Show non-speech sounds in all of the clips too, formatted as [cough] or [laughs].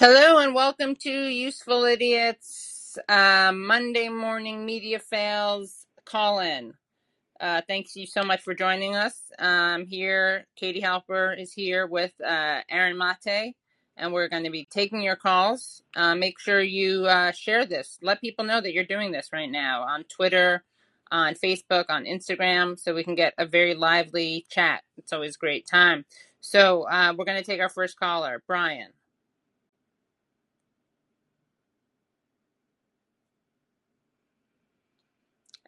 Hello and welcome to Useful Idiots uh, Monday morning media fails call in. Uh, thanks you so much for joining us. Um, here, Katie Halper is here with uh, Aaron Maté, and we're going to be taking your calls. Uh, make sure you uh, share this. Let people know that you're doing this right now on Twitter, on Facebook, on Instagram, so we can get a very lively chat. It's always a great time. So uh, we're going to take our first caller, Brian.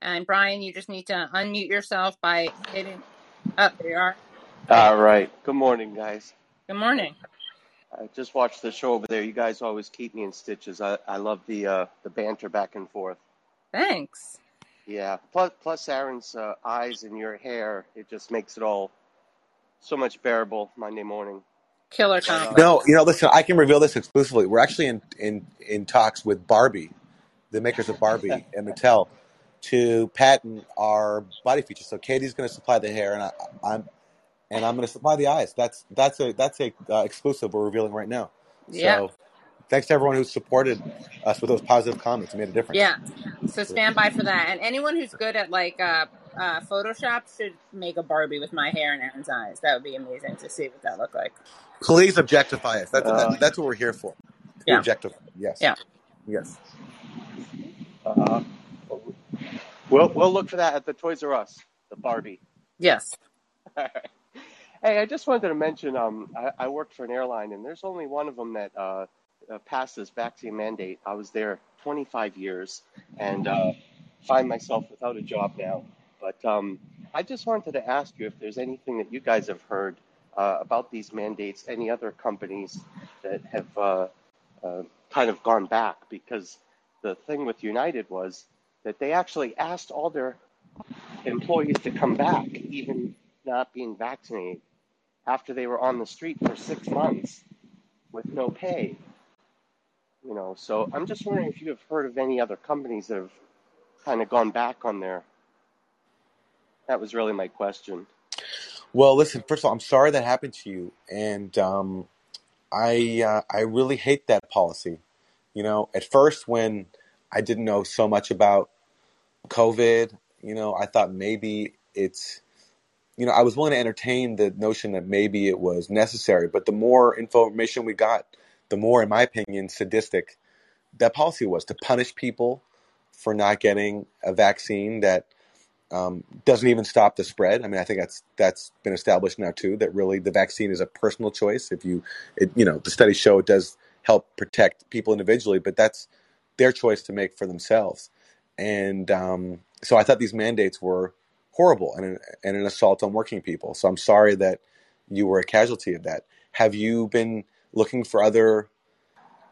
And Brian, you just need to unmute yourself by hitting. Up oh, there you are. All right. Good morning, guys. Good morning. I just watched the show over there. You guys always keep me in stitches. I, I love the uh, the banter back and forth. Thanks. Yeah. Plus, plus Aaron's uh, eyes and your hair. It just makes it all so much bearable Monday morning. Killer combo. No, you know, listen. I can reveal this exclusively. We're actually in in in talks with Barbie, the makers of Barbie [laughs] and Mattel to patent our body features. So Katie's going to supply the hair, and I, am and I'm going to supply the eyes. That's that's a that's a uh, exclusive we're revealing right now. Yeah. So thanks to everyone who supported us with those positive comments. It made a difference. Yeah. So stand by for that. And anyone who's good at like uh, uh, Photoshop should make a Barbie with my hair and Aaron's eyes. That would be amazing to see what that look like. Please objectify us. That's uh, that, that's what we're here for. Yeah. Objectify. Yes. Yeah. Yes. Uh, We'll we'll look for that at the Toys R Us, the Barbie. Yes. [laughs] Hey, I just wanted to mention, um, I, I worked for an airline, and there's only one of them that uh, uh, passed this vaccine mandate. I was there 25 years, and uh, find myself without a job now. But um, I just wanted to ask you if there's anything that you guys have heard uh, about these mandates, any other companies that have uh, uh, kind of gone back, because the thing with United was that they actually asked all their employees to come back, even not being vaccinated, after they were on the street for six months with no pay. You know, so I'm just wondering if you have heard of any other companies that have kind of gone back on their. That was really my question. Well, listen. First of all, I'm sorry that happened to you, and um, I uh, I really hate that policy. You know, at first when I didn't know so much about COVID. You know, I thought maybe it's, you know, I was willing to entertain the notion that maybe it was necessary. But the more information we got, the more, in my opinion, sadistic that policy was to punish people for not getting a vaccine that um, doesn't even stop the spread. I mean, I think that's that's been established now too. That really the vaccine is a personal choice. If you, it, you know, the studies show it does help protect people individually, but that's their choice to make for themselves. And um, so I thought these mandates were horrible and an, and an assault on working people. So I'm sorry that you were a casualty of that. Have you been looking for other?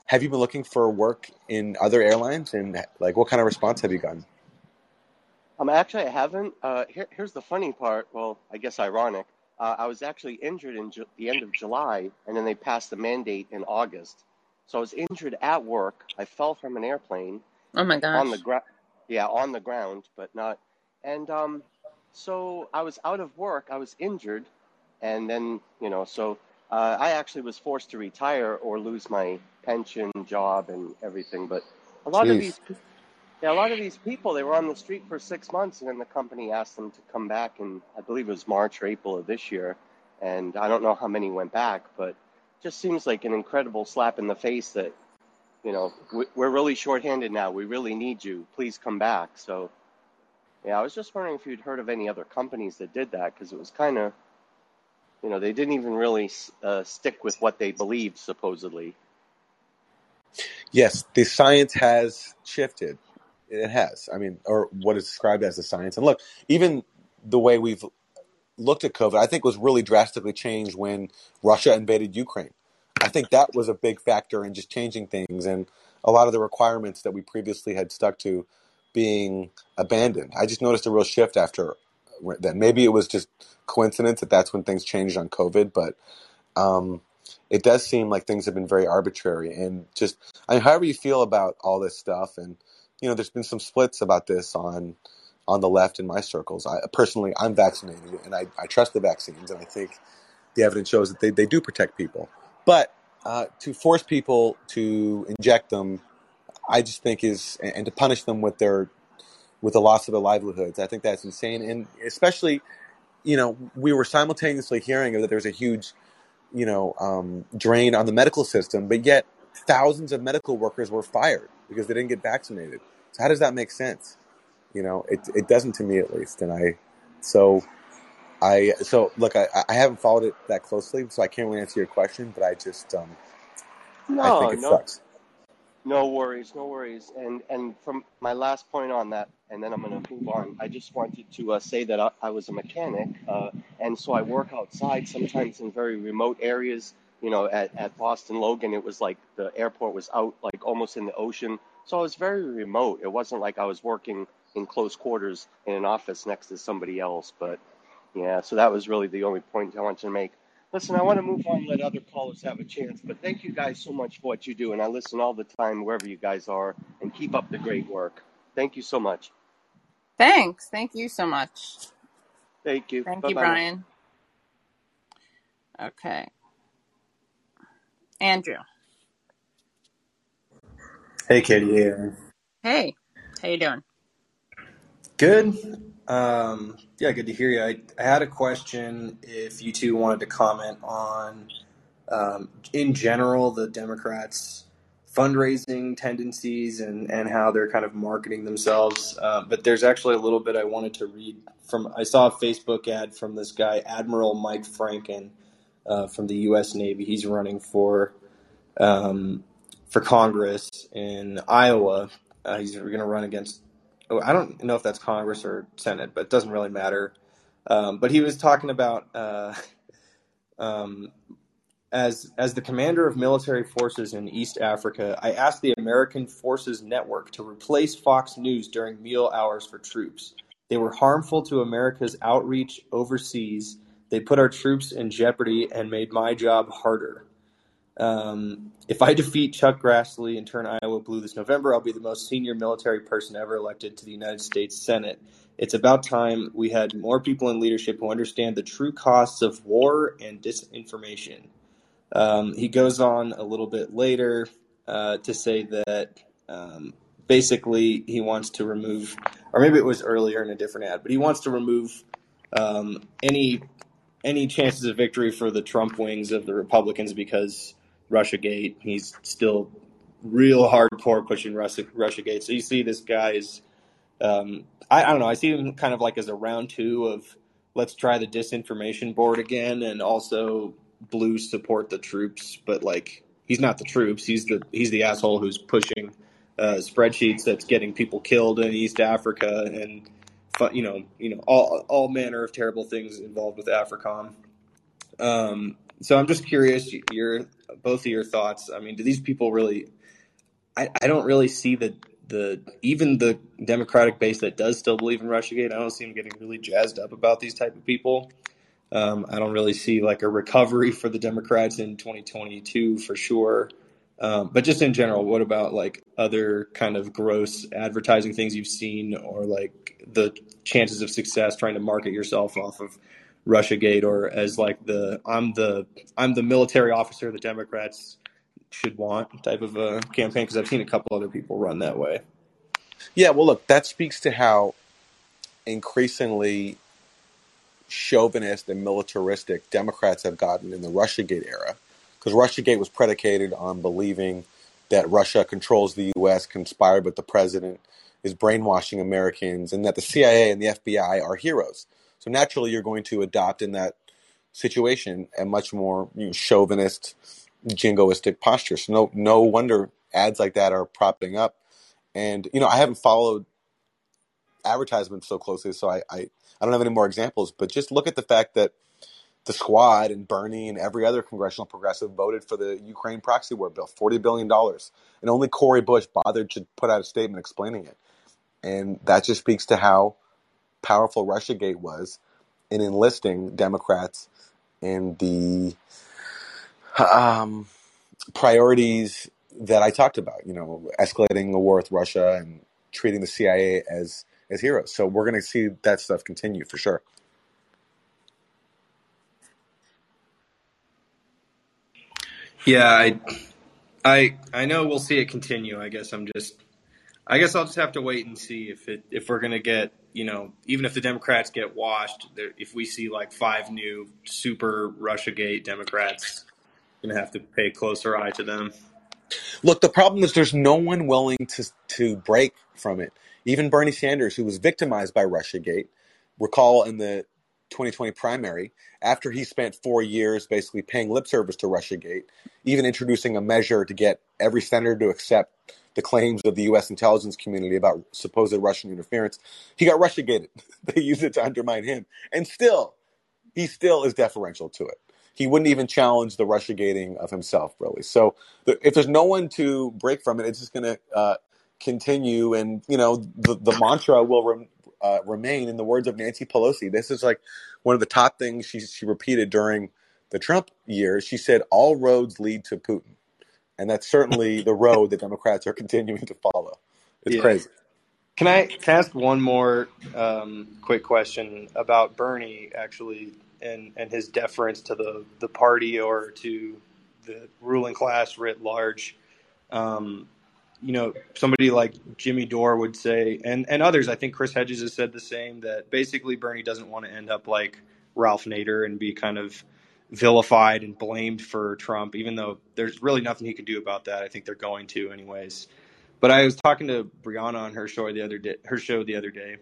Have you been looking for work in other airlines? And like, what kind of response have you gotten? Um, actually, I haven't. Uh, here, here's the funny part. Well, I guess ironic. Uh, I was actually injured in Ju- the end of July, and then they passed the mandate in August. So I was injured at work. I fell from an airplane. Oh my gosh. On the ground. Yeah, on the ground, but not. And um, so I was out of work. I was injured, and then you know, so uh, I actually was forced to retire or lose my pension, job, and everything. But a lot Jeez. of these, yeah, a lot of these people, they were on the street for six months, and then the company asked them to come back, and I believe it was March or April of this year. And I don't know how many went back, but just seems like an incredible slap in the face that you know, we're really shorthanded now. We really need you. Please come back. So, yeah, I was just wondering if you'd heard of any other companies that did that because it was kind of, you know, they didn't even really uh, stick with what they believed, supposedly. Yes, the science has shifted. It has. I mean, or what is described as the science. And look, even the way we've looked at COVID, I think was really drastically changed when Russia invaded Ukraine. I think that was a big factor in just changing things and a lot of the requirements that we previously had stuck to being abandoned. I just noticed a real shift after that. Maybe it was just coincidence that that's when things changed on COVID, but um, it does seem like things have been very arbitrary and just I mean, however you feel about all this stuff and you know there's been some splits about this on on the left in my circles. I personally I'm vaccinated and I, I trust the vaccines and I think the evidence shows that they, they do protect people. But uh, to force people to inject them, I just think is and to punish them with their with the loss of their livelihoods. I think that's insane, and especially, you know, we were simultaneously hearing that there's a huge, you know, um, drain on the medical system, but yet thousands of medical workers were fired because they didn't get vaccinated. So how does that make sense? You know, it it doesn't to me at least, and I so. I so look. I, I haven't followed it that closely, so I can't really answer your question. But I just um, I No, think it no, sucks. no worries, no worries. And and from my last point on that, and then I'm gonna move on. I just wanted to uh, say that I, I was a mechanic, uh, and so I work outside sometimes in very remote areas. You know, at at Boston Logan, it was like the airport was out, like almost in the ocean. So I was very remote. It wasn't like I was working in close quarters in an office next to somebody else. But yeah, so that was really the only point I wanted to make. Listen, I want to move on, let other callers have a chance, but thank you guys so much for what you do. And I listen all the time wherever you guys are, and keep up the great work. Thank you so much. Thanks. Thank you so much. Thank you. Thank Bye you, bye now. Brian. Okay. Andrew. Hey, Katie. Hey, Aaron. Hey, how you doing? Good. Um, yeah, good to hear you. I, I had a question if you two wanted to comment on, um, in general, the Democrats' fundraising tendencies and, and how they're kind of marketing themselves. Uh, but there's actually a little bit I wanted to read from. I saw a Facebook ad from this guy, Admiral Mike Franken, uh, from the U.S. Navy. He's running for um, for Congress in Iowa. Uh, he's going to run against. Oh, I don't know if that's Congress or Senate, but it doesn't really matter. Um, but he was talking about uh, um, as as the commander of military forces in East Africa, I asked the American Forces Network to replace Fox News during meal hours for troops. They were harmful to America's outreach overseas. They put our troops in jeopardy and made my job harder. Um, if I defeat Chuck Grassley and turn Iowa blue this November, I'll be the most senior military person ever elected to the United States Senate. It's about time we had more people in leadership who understand the true costs of war and disinformation. Um, he goes on a little bit later uh, to say that um, basically he wants to remove, or maybe it was earlier in a different ad, but he wants to remove um, any any chances of victory for the Trump wings of the Republicans because RussiaGate. He's still real hardcore pushing Russia RussiaGate. So you see this guy is um, I, I don't know. I see him kind of like as a round two of let's try the disinformation board again, and also blues support the troops, but like he's not the troops. He's the he's the asshole who's pushing uh, spreadsheets that's getting people killed in East Africa and you know you know all all manner of terrible things involved with AFRICOM. Um, so I'm just curious your both of your thoughts. I mean, do these people really? I, I don't really see the the even the Democratic base that does still believe in RussiaGate. I don't see them getting really jazzed up about these type of people. Um, I don't really see like a recovery for the Democrats in 2022 for sure. Um, but just in general, what about like other kind of gross advertising things you've seen, or like the chances of success trying to market yourself off of RussiaGate, or as like the I'm the I'm the military officer the Democrats should want type of a campaign? Because I've seen a couple other people run that way. Yeah, well, look, that speaks to how increasingly chauvinist and militaristic Democrats have gotten in the Russiagate era. Because Russiagate was predicated on believing that Russia controls the U.S., conspired with the president, is brainwashing Americans, and that the CIA and the FBI are heroes. So naturally, you're going to adopt in that situation a much more you know, chauvinist, jingoistic posture. So no, no wonder ads like that are propping up. And you know, I haven't followed advertisements so closely, so I, I, I don't have any more examples. But just look at the fact that the squad and Bernie and every other congressional progressive voted for the Ukraine proxy war bill, forty billion dollars, and only Cori Bush bothered to put out a statement explaining it. And that just speaks to how powerful RussiaGate was in enlisting Democrats in the um, priorities that I talked about. You know, escalating the war with Russia and treating the CIA as as heroes. So we're going to see that stuff continue for sure. Yeah, I, I, I know we'll see it continue. I guess I'm just, I guess I'll just have to wait and see if it, if we're gonna get, you know, even if the Democrats get washed, if we see like five new super RussiaGate Democrats, gonna have to pay closer eye to them. Look, the problem is there's no one willing to to break from it. Even Bernie Sanders, who was victimized by RussiaGate, recall in the 2020 primary, after he spent four years basically paying lip service to RussiaGate, even introducing a measure to get every senator to accept the claims of the U.S. intelligence community about supposed Russian interference, he got RussiaGated. [laughs] they used it to undermine him, and still, he still is deferential to it. He wouldn't even challenge the RussiaGating of himself, really. So, the, if there's no one to break from it, it's just going to uh, continue, and you know, the, the mantra will rem, uh, remain. In the words of Nancy Pelosi, this is like one of the top things she she repeated during the Trump years. She said, "All roads lead to Putin," and that's certainly [laughs] the road that Democrats are continuing to follow. It's Yeah. crazy. Can I, can I ask one more um, quick question about Bernie actually and, and his deference to the, the party or to the ruling class writ large? Um, you know, somebody like Jimmy Dore would say, and, and others, I think Chris Hedges has said the same, that basically Bernie doesn't want to end up like Ralph Nader and be kind of vilified and blamed for Trump, even though there's really nothing he can do about that. I think they're going to anyways. But I was talking to Briahna on her show the other day, her show the other day,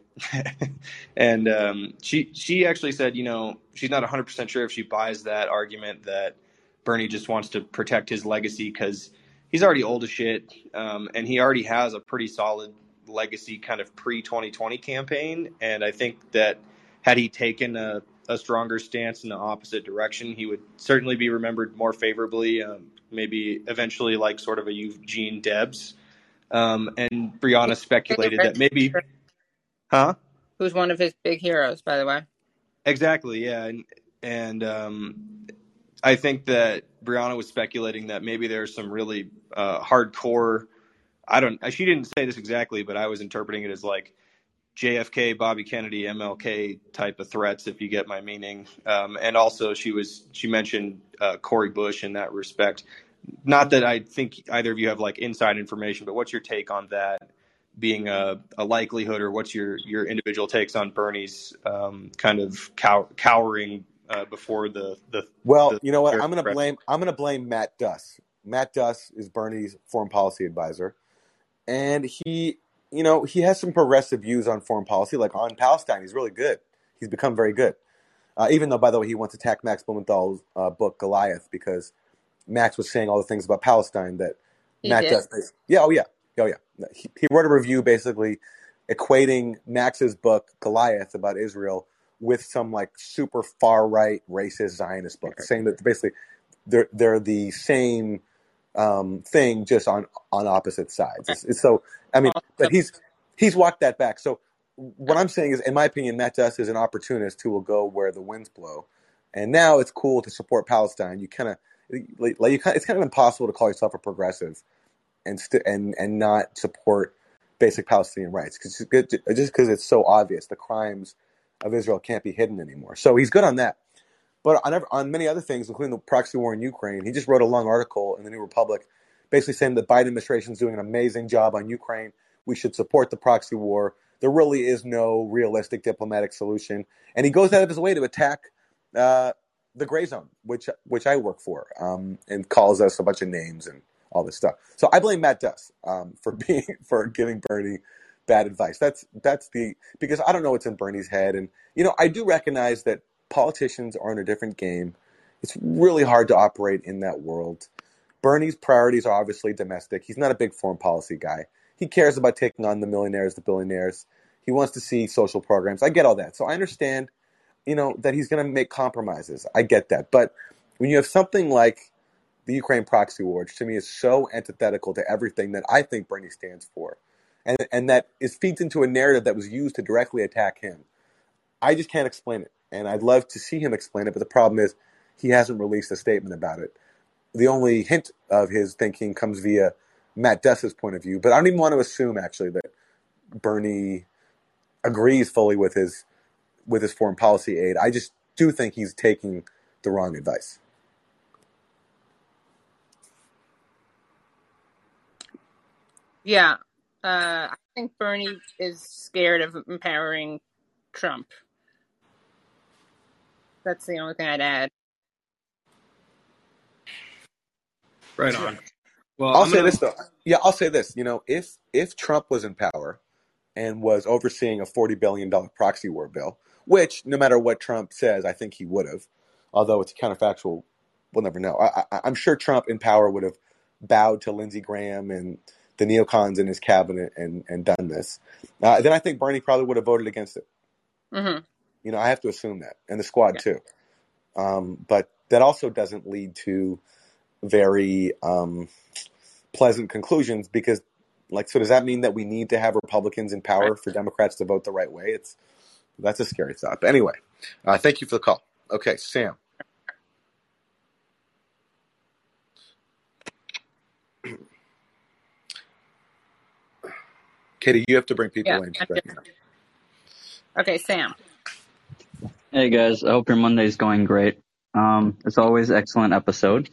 [laughs] and um, she she actually said, you know, she's not 100 percent sure if she buys that argument that Bernie just wants to protect his legacy because he's already old as shit, um, and he already has a pretty solid legacy kind of pre 2020 campaign, and I think that had he taken a, a stronger stance in the opposite direction, he would certainly be remembered more favorably. Um, maybe eventually, like sort of a Eugene Debs. Um, and Briahna speculated that maybe, huh? Who's one of his big heroes, by the way? Exactly, yeah, and and um, I think that Briahna was speculating that maybe there's some really uh, hardcore. I don't. She didn't say this exactly, but I was interpreting it as like JFK, Bobby Kennedy, MLK type of threats, if you get my meaning. Um, and also, she was she mentioned uh, Cori Bush in that respect. Not that I think either of you have like inside information, but what's your take on that being a, a likelihood, or what's your your individual takes on Bernie's um, kind of cow- cowering uh, before the the Well, the you know what? I'm going to blame. I'm going to blame Matt Duss. Matt Duss is Bernie's foreign policy advisor, and he, you know, he has some progressive views on foreign policy. Like on Palestine, he's really good. He's become very good. Uh, even though, by the way, he once attacked Max Blumenthal's uh, book Goliath because Max was saying all the things about Palestine that He Matt did. Bas- Yeah, oh yeah, oh yeah. He, he wrote a review basically equating Max's book Goliath about Israel with some like super far right racist Zionist book, saying that basically they're they're the same um, thing just on on opposite sides. It's, it's so I mean, but he's he's walked that back. So what I'm saying is, in my opinion, Matt Duss is an opportunist who will go where the winds blow. And now it's cool to support Palestine. You kind of like you kind it's kind of impossible to call yourself a progressive and st- and and not support basic Palestinian rights because just because it's so obvious the crimes of Israel can't be hidden anymore. So he's good on that. But on, ev- on many other things, including the proxy war in Ukraine, he just wrote a long article in the New Republic, basically saying the Biden administration is doing an amazing job on Ukraine. We should support the proxy war. There really is no realistic diplomatic solution, and he goes out of his way to attack uh, the Grayzone, which which I work for, um, and calls us a bunch of names and all this stuff. So I blame Matt Duss um, for [laughs] being for giving Bernie bad advice. That's that's the because I don't know what's in Bernie's head, and you know I do recognize that politicians are in a different game. It's really hard to operate in that world. Bernie's priorities are obviously domestic. He's not a big foreign policy guy. He cares about taking on the millionaires, the billionaires. He wants to see social programs. I get all that. So I understand, you know, that he's going to make compromises. I get that. But when you have something like the Ukraine proxy war, which to me is so antithetical to everything that I think Bernie stands for, and and that is feeds into a narrative that was used to directly attack him. I just can't explain it. And I'd love to see him explain it, but the problem is he hasn't released a statement about it. The only hint of his thinking comes via Matt Duss's point of view, but I don't even want to assume actually that Bernie agrees fully with his with his foreign policy aid. I just do think he's taking the wrong advice. Yeah, uh, I think Bernie is scared of empowering Trump. That's the only thing I'd add. Right on. Well, I'll I'm say gonna, this though. Yeah, I'll say this. You know, if if Trump was in power and was overseeing a forty billion dollar proxy war bill, which no matter what Trump says, I think he would have, although it's counterfactual, we'll never know. I, I, I'm sure Trump in power would have bowed to Lindsey Graham and the neocons in his cabinet and and done this. Uh, then I think Bernie probably would have voted against it. hmm You know, I have to assume that, and the squad Yeah. too. Um, but that also doesn't lead to very um, pleasant conclusions because, like, so does that mean that we need to have Republicans in Right. power for Democrats to vote the right way? It's that's a scary thought. But anyway, uh, thank you for the call. Okay, Sam. Katie, you have to bring people Yeah. in right. Okay, Sam. Hey guys, I hope your Monday's going great. Um, it's always excellent episode.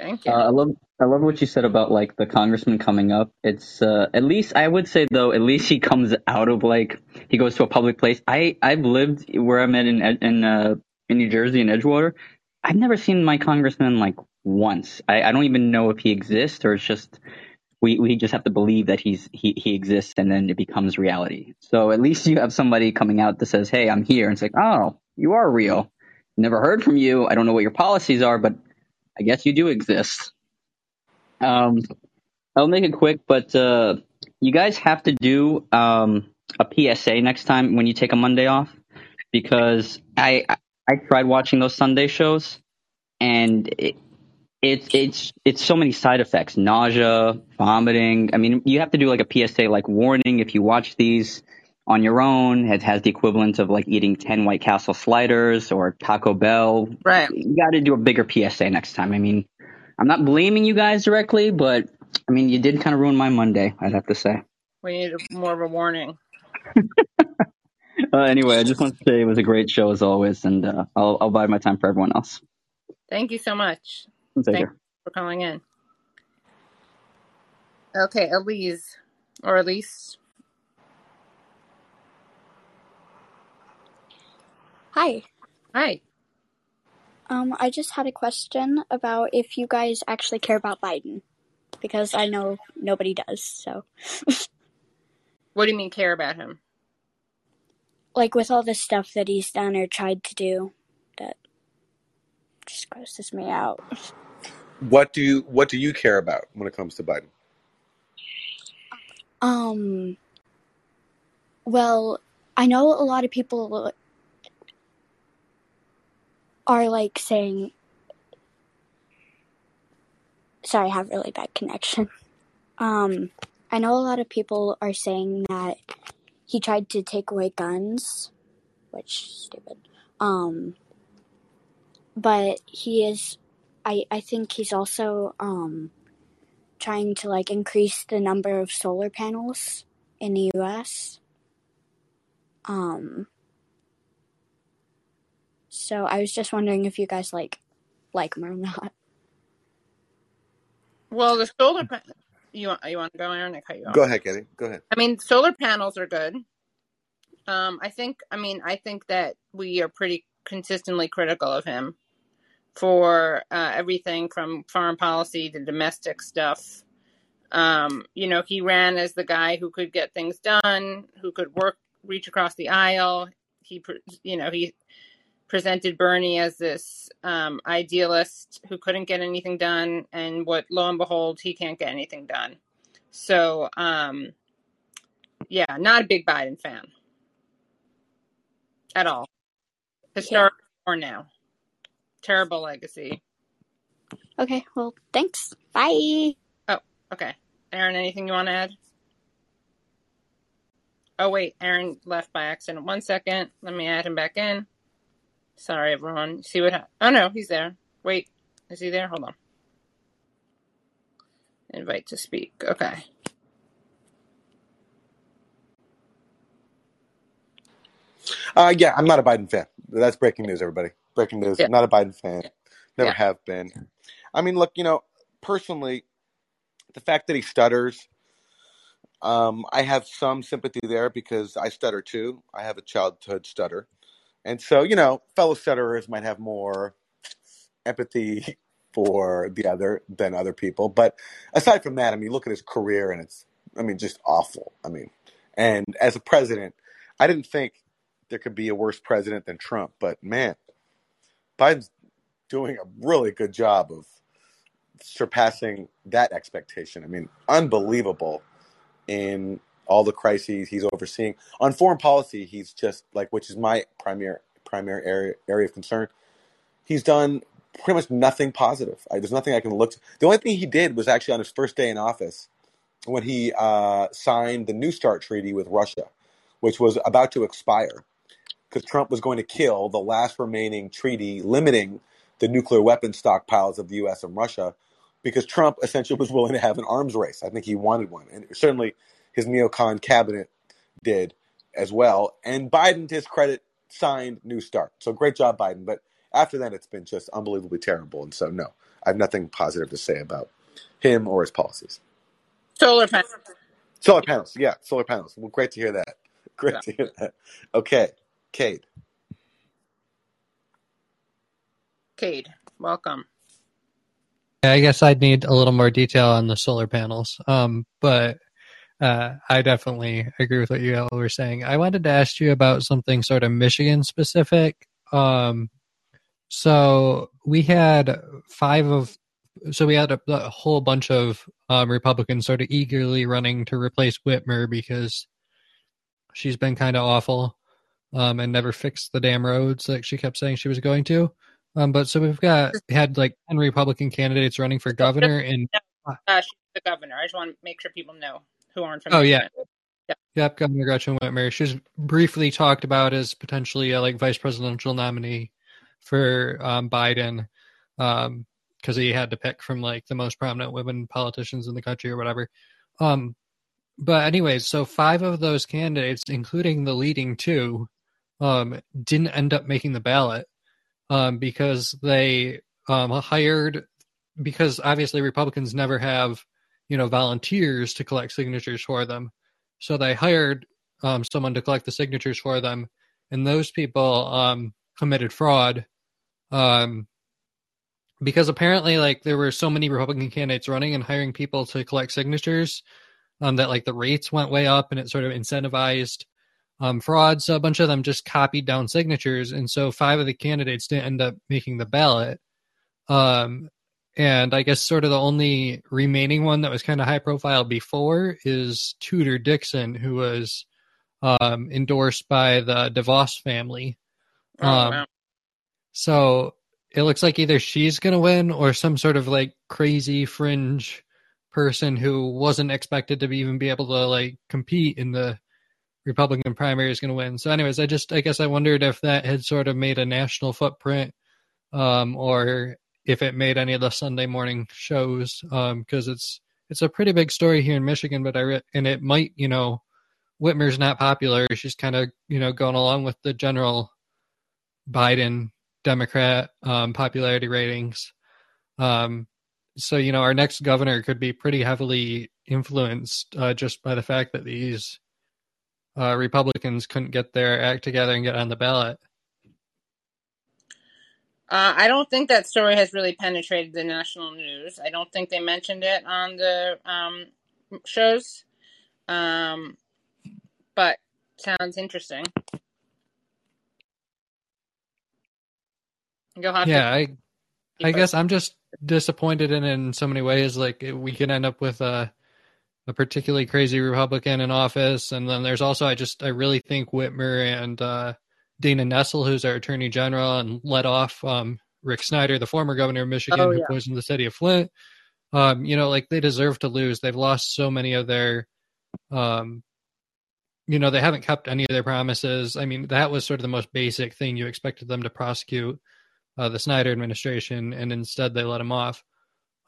Thank Uh, you. I love I love what you said about like the congressman coming up. It's uh, at least I would say though, at least he comes out of like he goes to a public place. I I've lived where I'm at in in uh, in New Jersey in Edgewater. I've never seen my congressman like once. I, I don't even know if he exists or it's just we, we just have to believe that he's he, he exists and then it becomes reality. So at least you have somebody coming out that says, Hey, I'm here and it's like, Oh, you are real. Never heard from you. I don't know what your policies are, but I guess you do exist. Um, I'll make it quick, but uh, you guys have to do um, a PSA next time when you take a Monday off because I I tried watching those Sunday shows and it, it's it's it's so many side effects: nausea, vomiting. I mean, you have to do like a PSA, like warning if you watch these on your own. It has the equivalent of like eating ten White Castle sliders or Taco Bell. Right. You got to do a bigger PSA next time. I mean, I'm not blaming you guys directly, but I mean, you did kind of ruin my Monday. I'd have to say. We need more of a warning. [laughs] Uh, anyway, I just want to say it was a great show as always, and uh, I'll I'll buy my time for everyone else. Thank you so much Thank- care. for calling in. Okay, Elise. Or Elise. Hi. Hi. Um, I just had a question about if you guys actually care about Biden, because I know nobody does. So, [laughs] What do you mean care about him? like with all the stuff that he's done or tried to do, that just grosses me out. [laughs] What do you What do you care about when it comes to Biden? Um, well, I know a lot of people are like saying, sorry, I have really bad connection. Um, I know a lot of people are saying that he tried to take away guns, which stupid. Um, but he is, I, I think he's also, um, trying to like increase the number of solar panels in the US. Um, so I was just wondering if you guys like like him or not. Well, the solar pa- you want you want to go, Aaron? I cut you off. Go ahead, Katie. Go ahead. I mean, solar panels are good. Um, I think. I mean, I think that we are pretty consistently critical of him for uh, everything from foreign policy to domestic stuff. Um, you know, he ran as the guy who could get things done, who could work, reach across the aisle. He, you know, he presented Bernie as this um, idealist who couldn't get anything done, and what lo and behold, he can't get anything done. So, um, yeah, not a big Biden fan at all, Yeah. or now. Terrible legacy. Okay, well, thanks. Bye. Oh, okay, Aaron, anything you want to add? Oh wait, Aaron left by accident. One second, let me add him back in. Sorry, everyone. See what? Ha- oh no, he's there. Wait, is he there? Hold on. Invite to speak. Okay. Uh, yeah, I'm not a Biden fan. That's breaking news, everybody. Breaking news. Yeah. Not a Biden fan. Never Yeah. have been. I mean, look, you know, personally, the fact that he stutters Um, I have some sympathy there because I stutter too. I have a childhood stutter, and so you know, fellow stutterers might have more empathy for the other than other people. But aside from that, I mean, look at his career, and it's, I mean, just awful. I mean, and as a president, I didn't think there could be a worse president than Trump, but man, Biden's doing a really good job of surpassing that expectation. I mean, unbelievable in all the crises he's overseeing. On foreign policy, he's just like, which is my primary primary area area of concern. He's done pretty much nothing positive. I, there's nothing I can look. To. The only thing he did was actually on his first day in office when he uh, signed the New START treaty with Russia, which was about to expire because Trump was going to kill the last remaining treaty limiting the nuclear weapon stockpiles of the U.S. and Russia because Trump essentially was willing to have an arms race. I think he wanted one, and certainly his neocon cabinet did as well. And Biden, to his credit, signed New START. So great job, Biden. But after that, it's been just unbelievably terrible. And so, no, I have nothing positive to say about him or his policies. Solar panels. Solar panels, yeah, solar panels. Well, great to hear that. [laughs] Great Yeah. to hear that. Okay, Cade. Cade, welcome. I guess I'd need a little more detail on the solar panels. Um, but uh, I definitely agree with what you all were saying. I wanted to ask you about something sort of Michigan specific. Um, so we had five of, so we had a, a whole bunch of um, Republicans sort of eagerly running to replace Whitmer because she's been kind of awful um, and never fixed the damn roads like she kept saying she was going to. Um, but so we've got [laughs] had like ten Republican candidates running for governor, and Uh, she's the governor. I just want to make sure people know who aren't from Oh, yeah. Michigan. yep, Governor Gretchen Whitmer. She was briefly talked about as potentially a like vice presidential nominee for um, Biden, because he had to pick from like the most prominent women politicians in the country or whatever. Um, but anyways, so five of those candidates, including the leading two, um, didn't end up making the ballot um, because they um, hired because obviously Republicans never have you know volunteers to collect signatures for them, so they hired um, someone to collect the signatures for them, and those people um, committed fraud um, because apparently like there were so many Republican candidates running and hiring people to collect signatures um, that like the rates went way up and it sort of incentivized um, frauds. So a bunch of them just copied down signatures, and so five of the candidates didn't end up making the ballot. Um, and I guess sort of the only remaining one that was kind of high profile before is Tudor Dixon, who was um, endorsed by the DeVos family. Oh, Um, wow. So it looks like either she's going to win or some sort of like crazy fringe person who wasn't expected to be, even be able to like compete in the Republican primary is going to win. So, anyways, I just I guess I wondered if that had sort of made a national footprint, um, or if it made any of the Sunday morning shows, because it's it's a pretty big story here in Michigan. But I re- and it might you know Whitmer's not popular. She's kind of you know going along with the general Biden Democrat um, popularity ratings. Um, so you know our next governor could be pretty heavily influenced uh, just by the fact that these uh, Republicans couldn't get their act together and get on the ballot. Uh, I don't think that story has really penetrated the national news. I don't think they mentioned it on the um, shows. Um, but sounds interesting. You'll have Yeah, to. I I guess I'm just disappointed in in so many ways. Like we could end up with a a particularly crazy Republican in office, and then there's also I just I really think Whitmer and uh, Dana Nessel, who's our Attorney General, and let off um, Rick Snyder, the former governor of Michigan, Oh, who yeah. poisoned the city of Flint. Um, you know, like they deserve to lose. They've lost so many of their, um, you know, they haven't kept any of their promises. I mean, that was sort of the most basic thing you expected them to prosecute uh, the Snyder administration, and instead they let him off.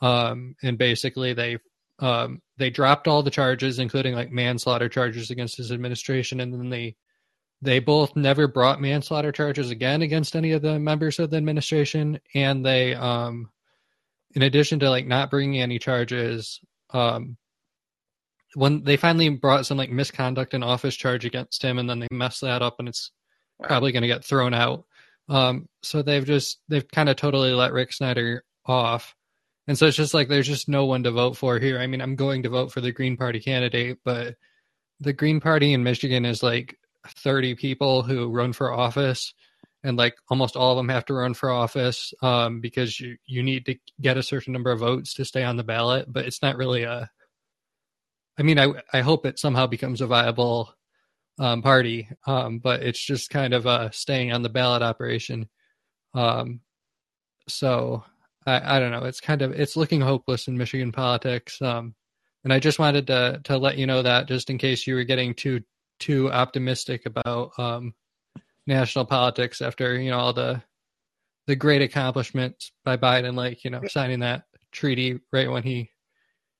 Um, and basically, they um, they dropped all the charges, including like manslaughter charges against his administration, and then they they both never brought manslaughter charges again against any of the members of the administration, and they, um, in addition to like not bringing any charges, um, when they finally brought some like misconduct in office charge against him, and then they messed that up, and it's Wow. probably going to get thrown out. Um, so they've just they've kind of totally let Rick Snyder off, and so it's just like there's just no one to vote for here. I mean, I'm going to vote for the Green Party candidate, but the Green Party in Michigan is like 30 people who run for office, and like almost all of them have to run for office um, because you you need to get a certain number of votes to stay on the ballot. But it's not really a. I mean, I I hope it somehow becomes a viable um, party, um, but it's just kind of a staying on the ballot operation. Um, so I, I don't know. It's kind of it's looking hopeless in Michigan politics. Um, and I just wanted to to let you know that just in case you were getting too too optimistic about um, national politics after you know all the the great accomplishments by Biden, like you know signing that treaty right when he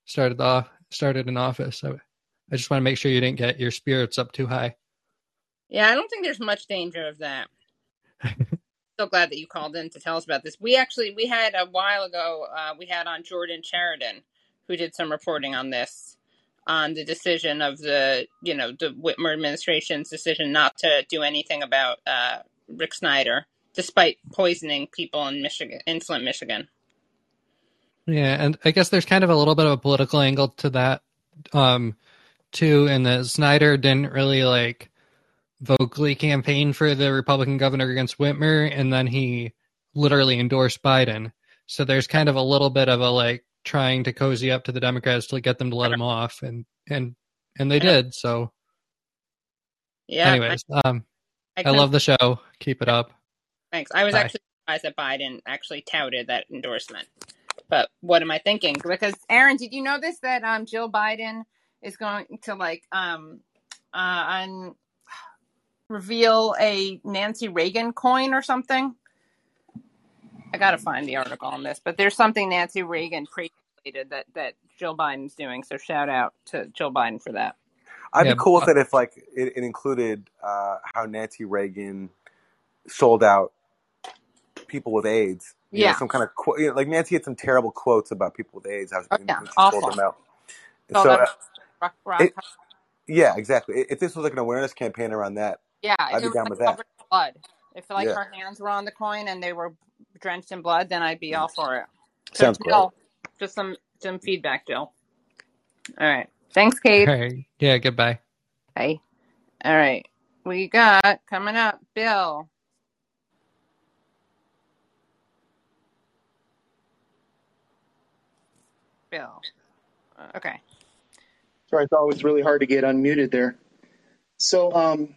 started off started in office. So I just want to make sure you didn't get your spirits up too high. Yeah, I don't think there's much danger of that. [laughs] so glad that you called in to tell us about this. We actually we had a while ago uh, we had on Jordan Sheridan who did some reporting on this on the decision of the you know the Whitmer administration's decision not to do anything about uh, Rick Snyder despite poisoning people in Michigan in Flint, Michigan. Yeah, and I guess there's kind of a little bit of a political angle to that um too and that Snyder didn't really like vocally campaigned for the Republican governor against Whitmer and then he literally endorsed Biden. So there's kind of a little bit of a like trying to cozy up to the Democrats to get them to let him off and and and they did. So Yeah. anyways, um I, I love the show. Keep it up. Thanks. I was Bye. actually surprised that Biden actually touted that endorsement. But what am I thinking? Because Aaron, did you know this that um Jill Biden is going to like um uh on reveal a Nancy Reagan coin or something? I gotta find the article on this, but there's something Nancy Reagan created that that Jill Biden's doing. So shout out to Jill Biden for that. I'd Yeah, be cool with but- it if like it, it included uh, how Nancy Reagan sold out people with AIDS. You know, Yeah. some kind of qu- you know, like Nancy had some terrible quotes about people with AIDS. How Oh, yeah, she awful. sold them out. So so, uh, rock, rock, it- yeah, exactly. If this was like an awareness campaign around that, Yeah, I'd be it was down like with that. covered in blood. If like Yeah. her hands were on the coin and they were drenched in blood, then I'd be all for it. So Sounds great. Jill, just some some feedback, Jill. All right. Thanks, Kate. All right. Yeah, goodbye. Bye. All right. We got coming up, Bill. Bill. Okay. Sorry, I thought it was really hard to get unmuted there. So, um,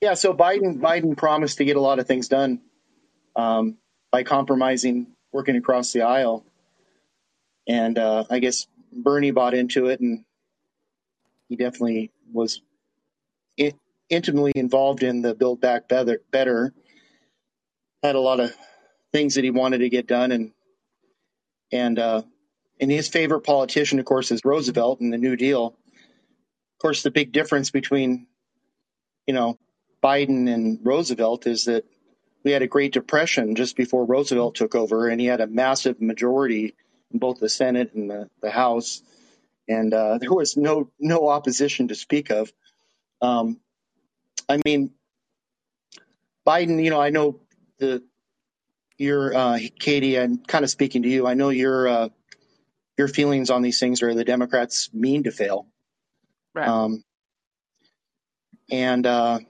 yeah, so Biden Biden promised to get a lot of things done um, by compromising, working across the aisle, and uh, I guess Bernie bought into it, and he definitely was in, intimately involved in the Build Back Better. Better had a lot of things that he wanted to get done, and and uh, and his favorite politician, of course, is Roosevelt and the New Deal. Of course, the big difference between, you know, Biden and Roosevelt is that we had a Great Depression just before Roosevelt took over, and he had a massive majority in both the Senate and the, the House, and uh, there was no no opposition to speak of. Um, I mean, Biden. You know, I know the your uh, Katie. I'm kind of speaking to you. I know your uh, your feelings on these things are the Democrats mean to fail. Right. Um, and uh,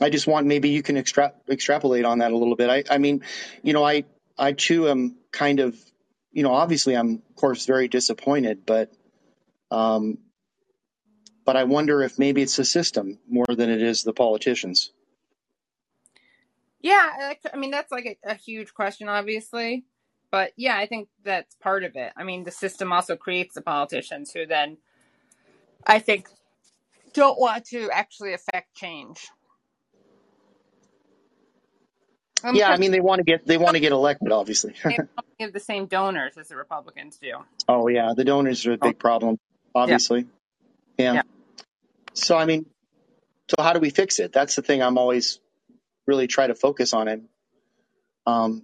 I just want maybe you can extra- extrapolate on that a little bit. I, I mean, you know, I I too am kind of, you know, obviously I'm of course very disappointed, but um, but I wonder if maybe it's the system more than it is the politicians. Yeah, I mean that's like a, a huge question, obviously, but yeah, I think that's part of it. I mean, the system also creates the politicians who then, I think, don't want to actually affect change. Um, Yeah, I mean they want to get they want to get elected, obviously. [laughs] they [laughs] don't have the same donors as the Republicans do. oh yeah, the donors are a big problem, obviously. Yeah. Yeah. So I mean, so how do we fix it? That's the thing I'm always really try to focus on. It. Um,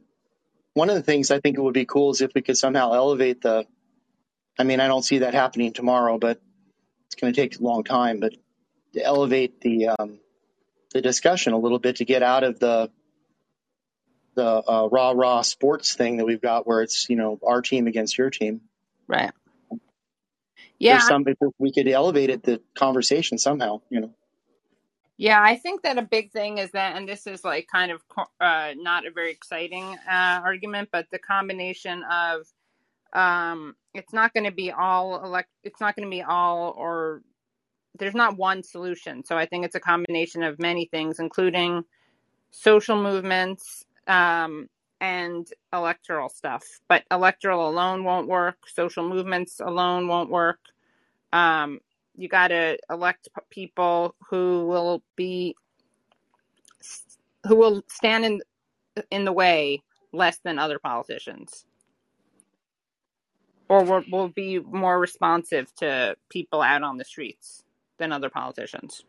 one of the things I think it would be cool is if we could somehow elevate the I mean, I don't see that happening tomorrow, but it's going to take a long time. But to elevate the um, the discussion a little bit to get out of the the uh, raw raw sports thing that we've got, where it's you know our team against your team. Right. Yeah. Some we could elevate it the conversation somehow. You know. Yeah, I think that a big thing is that, and this is like kind of uh, not a very exciting uh, argument, but the combination of um, it's not going to be all elect, it's not going to be all or there's not one solution. So I think it's a combination of many things, including social movements um, and electoral stuff. But electoral alone won't work. Social movements alone won't work. Um, you got to elect people who will be who will stand in in the way less than other politicians or will, will be more responsive to people out on the streets than other politicians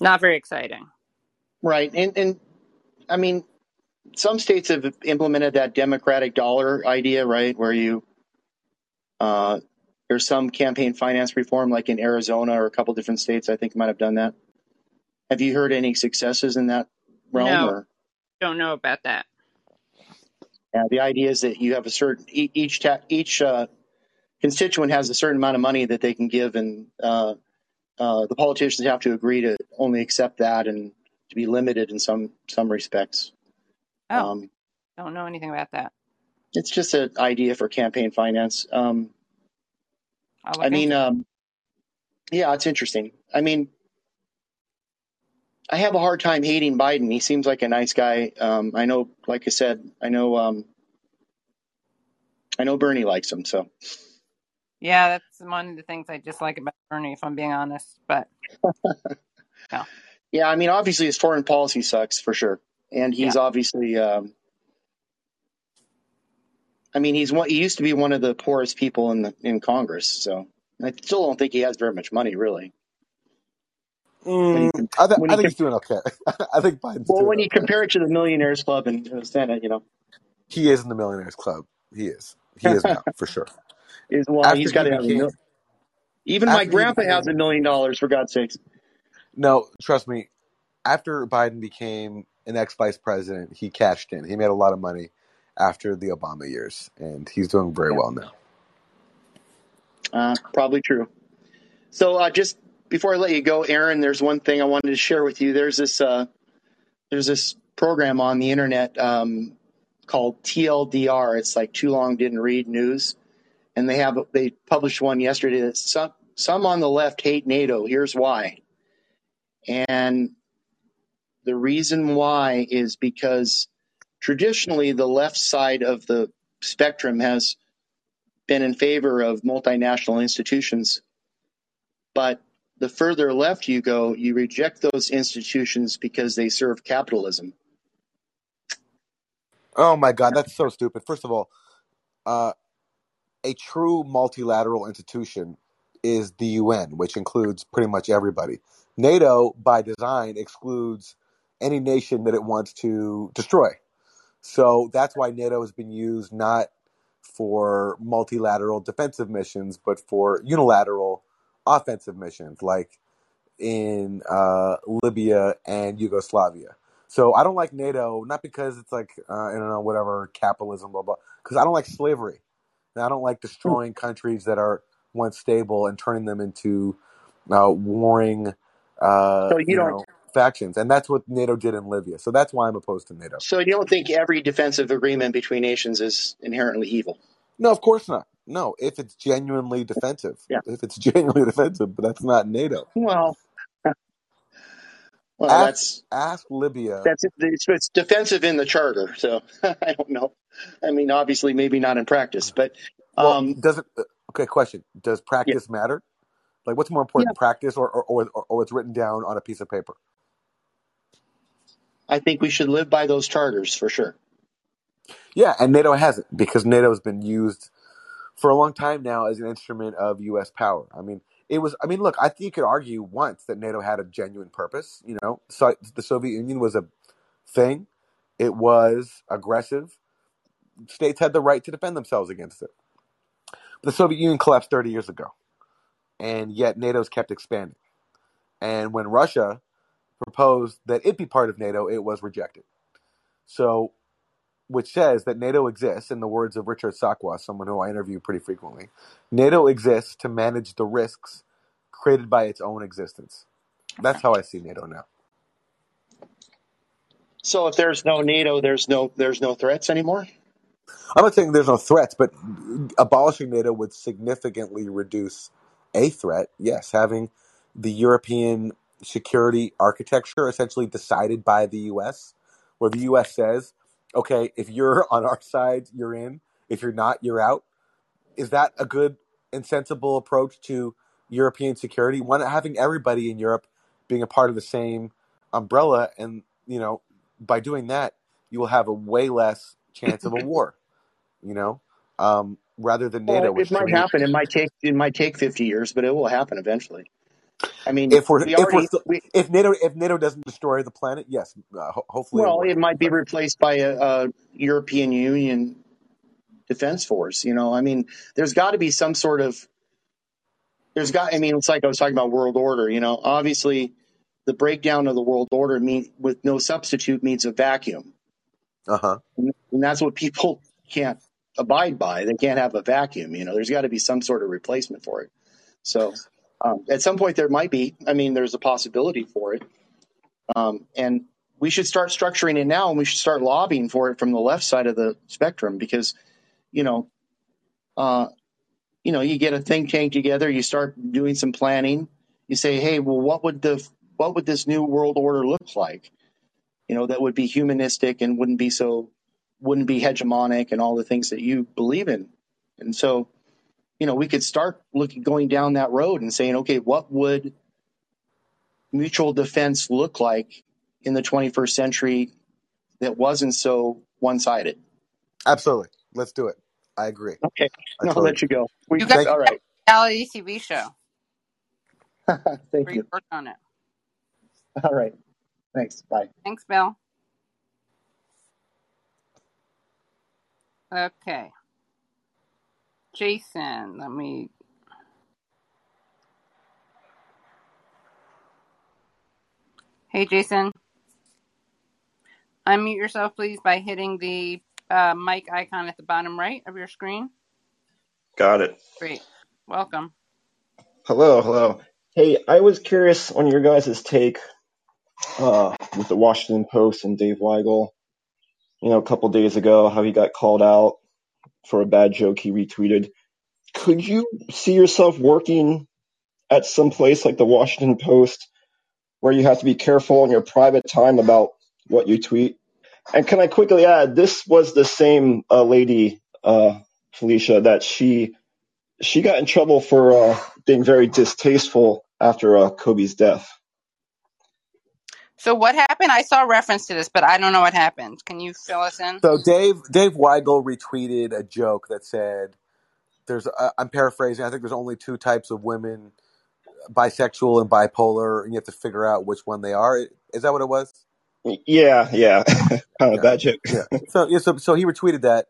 not very exciting right and and i mean some states have implemented that democratic dollar idea right where you uh, there's some campaign finance reform, like in Arizona or a couple different states. I think might have done that. Have you heard any successes in that realm? No, or? don't know about that. Yeah, the idea is that you have a certain each ta- each uh, constituent has a certain amount of money that they can give, and uh, uh, the politicians have to agree to only accept that and to be limited in some some respects. Oh, um, don't know anything about that. It's just an idea for campaign finance. Um, I mean, um, yeah, it's interesting. I mean, I have a hard time hating Biden. He seems like a nice guy. Um, I know, like I said, I know, um, I know Bernie likes him. So, yeah, that's one of the things I dislike about Bernie, if I'm being honest. But, [laughs] yeah. Yeah, I mean, obviously his foreign policy sucks for sure, and he's yeah. obviously, um, I mean, he's one. He used to be one of the poorest people in the in Congress. So I still don't think he has very much money, really. Mm, he, I, th- I think he's doing okay. [laughs] I think Biden's. Well, when you okay. compare it to the Millionaires Club in the Senate, you know, he is in the Millionaires Club. He is. He is now for sure. [laughs] Is well, after he's got he to became, have a Even my grandpa became, has a million dollars for God's sakes. No, trust me. After Biden became an ex vice president, he cashed in. He made a lot of money after the Obama years, and he's doing very well now. Uh, probably true. So, uh, just before I let you go, Aaron, there's one thing I wanted to share with you. There's this uh, there's this program on the internet um, called TLDR. It's like too long didn't read news, and they have they published one yesterday. That some some on the left hate NATO. Here's why, and the reason why is because traditionally the left side of the spectrum has been in favor of multinational institutions. But the further left you go, you reject those institutions because they serve capitalism. Oh my God, that's so stupid. First of all, uh, a true multilateral institution is the UN, which includes pretty much everybody. NATO, by design, excludes any nation that it wants to destroy. So that's why NATO has been used not for multilateral defensive missions, but for unilateral offensive missions, like in uh, Libya and Yugoslavia. So I don't like NATO, not because it's like uh, I don't know whatever capitalism, blah blah. Because I don't like slavery, and I don't like destroying countries that are once stable and turning them into uh, warring. Uh, so you, you don't. Know, factions, and that's what NATO did in Libya. So that's why I'm opposed to NATO. So you don't think every defensive agreement between nations is inherently evil? No, of course not. No, if it's genuinely defensive, yeah. if it's [laughs] genuinely defensive, but that's not NATO. Well, [laughs] well, ask, that's ask Libya. That's it's, it's defensive in the charter, so [laughs] I don't know. I mean, obviously, maybe not in practice, but um, well, does it? Uh, okay, question: Does practice yeah. matter? Like, what's more important, yeah. practice or, or, or, or what's written down on a piece of paper? I think we should live by those charters for sure. Yeah, and NATO hasn't because NATO has been used for a long time now as an instrument of U.S. power. I mean, it was. I mean, look, I think you could argue once that NATO had a genuine purpose. You know, so the Soviet Union was a thing. It was aggressive. States had the right to defend themselves against it. The Soviet Union collapsed 30 years ago, and yet NATO's kept expanding. And when Russia proposed that it be part of NATO, it was rejected. So, which says that NATO exists, in the words of Richard Sakwa, someone who I interview pretty frequently, NATO exists to manage the risks created by its own existence. That's how I see NATO now. So if there's no NATO, there's no there's no threats anymore. I'm not saying there's no threats, but abolishing NATO would significantly reduce a threat. Yes, having the European security architecture essentially decided by the U.S., where the U.S. says, okay, if you're [laughs] on our side, you're in. If you're not, you're out. Is that a good and sensible approach to European security? One, having everybody in Europe being a part of the same umbrella, and you know, by doing that, you will have a way less chance of a [laughs] war. You know, um, rather than NATO, Well, it might happen. It might take it might take 50 years, but it will happen eventually. I mean, if we're we if we're we if NATO if NATO doesn't destroy the planet, yes, uh, ho- hopefully well, won't. it might be replaced by a, a European Union defense force. You know, I mean, there's got to be some sort of there's got. I mean, it's like I was talking about world order. You know, obviously, the breakdown of the world order mean with no substitute means a vacuum, uh huh. and that's what people [laughs] can't abide by. They can't have a vacuum. You know, there's got to be some sort of replacement for it. So, um, at some point, there might be. I mean, there's a possibility for it, um, and we should start structuring it now, and we should start lobbying for it from the left side of the spectrum because, you know, uh, you know, you get a think tank together, you start doing some planning. You say, hey, well, what would the what would this new world order look like? You know, that would be humanistic and wouldn't be so wouldn't be hegemonic and all the things that you believe in. And so, you know, we could start looking going down that road and saying, okay, what would mutual defense look like in the 21st century that wasn't so one sided? Absolutely. Let's do it. I agree. Okay, I I'll totally let you go. We You guys Thank all right. reality TV show [laughs] Thank where you you. work on it. All right. Thanks. Bye. Thanks, Bill. Okay. Jason, let me. Hey, Jason. Unmute yourself, please, by hitting the uh, mic icon at the bottom right of your screen. Got it. Great. Welcome. Hello, hello. Hey, I was curious on your guys' take uh, with the Washington Post and Dave Weigel. You know, a couple days ago, how he got called out for a bad joke he retweeted. Could you see yourself working at some place like the Washington Post where you have to be careful in your private time about what you tweet? And can I quickly add, this was the same uh, lady, uh, Felicia, that she she got in trouble for uh, being very distasteful after uh, Kobe's death. So, what happened? I saw reference to this, but I don't know what happened. Can you fill us in? So Dave Dave Weigel retweeted a joke that said, "There's uh, I'm paraphrasing. I think there's only two types of women, bisexual and bipolar, and you have to figure out which one they are." Is that what it was? Yeah, yeah, [laughs] kind of Yeah, bad joke. yeah. So yeah, so so he retweeted that,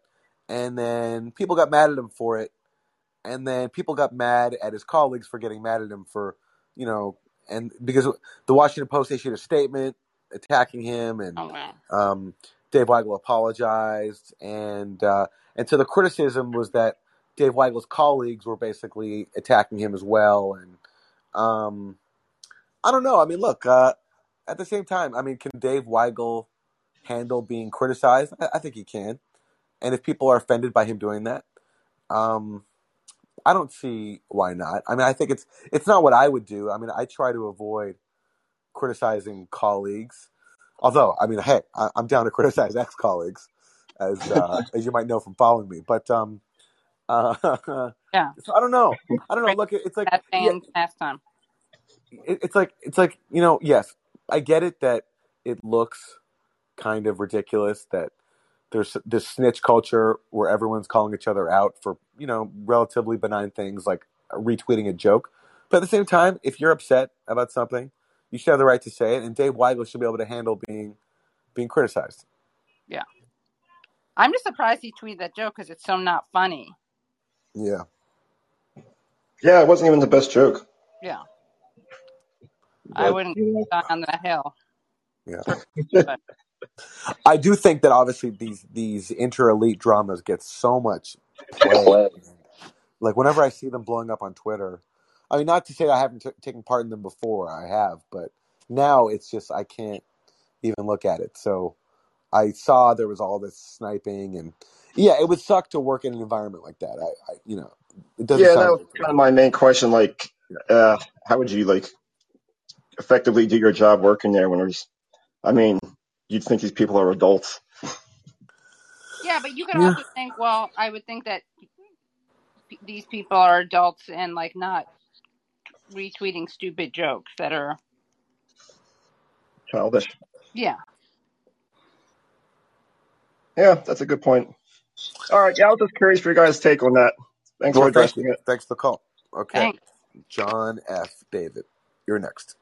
and then people got mad at him for it, and then people got mad at his colleagues for getting mad at him for, you know, and because the Washington Post issued a statement attacking him, and Oh, wow. um, Dave Weigel apologized, and uh, and so the criticism was that Dave Weigel's colleagues were basically attacking him as well, and um, I don't know. I mean, look, uh, at the same time, I mean, can Dave Weigel handle being criticized? I, I think he can, and if people are offended by him doing that, um, I don't see why not. I mean, I think it's it's not what I would do. I mean, I try to avoid criticizing colleagues. Although, I mean, hey, I, I'm down to [laughs] criticize ex-colleagues, as uh, [laughs] as you might know from following me. But um, uh, [laughs] Yeah. so I don't know. I don't know. Look, it's like That yeah, last time. it, it's like it's like you know. Yes, I get it that it looks kind of ridiculous that there's this snitch culture where everyone's calling each other out for you know relatively benign things like retweeting a joke. But at the same time, if you're upset about something, you should have the right to say it. And Dave Weigel should be able to handle being being criticized. Yeah. I'm just surprised he tweeted that joke because it's so not funny. Yeah. Yeah, it wasn't even the best joke. Yeah, I wouldn't you know, die on that hill. Yeah. I do think that obviously these these inter elite dramas get so much play. Like whenever I see them blowing up on Twitter, I mean, not to say I haven't t- taken part in them before, I have, but now it's just I can't even look at it. So I saw there was all this sniping, and yeah, it would suck to work in an environment like that. I, I you know, it doesn't yeah, that was to kind of my main question. Like, uh, how would you like effectively do your job working there when there's? I mean, you'd think these people are adults. yeah, but you could Yeah. also think, well, I would think that p- these people are adults and like not retweeting stupid jokes that are Childish. yeah. Yeah, that's a good point. All right, yeah, I was just curious for your guys' take on that. Thanks for Well, thank addressing you. it. Thanks for the call. Okay, Thanks. John F. David, you're next.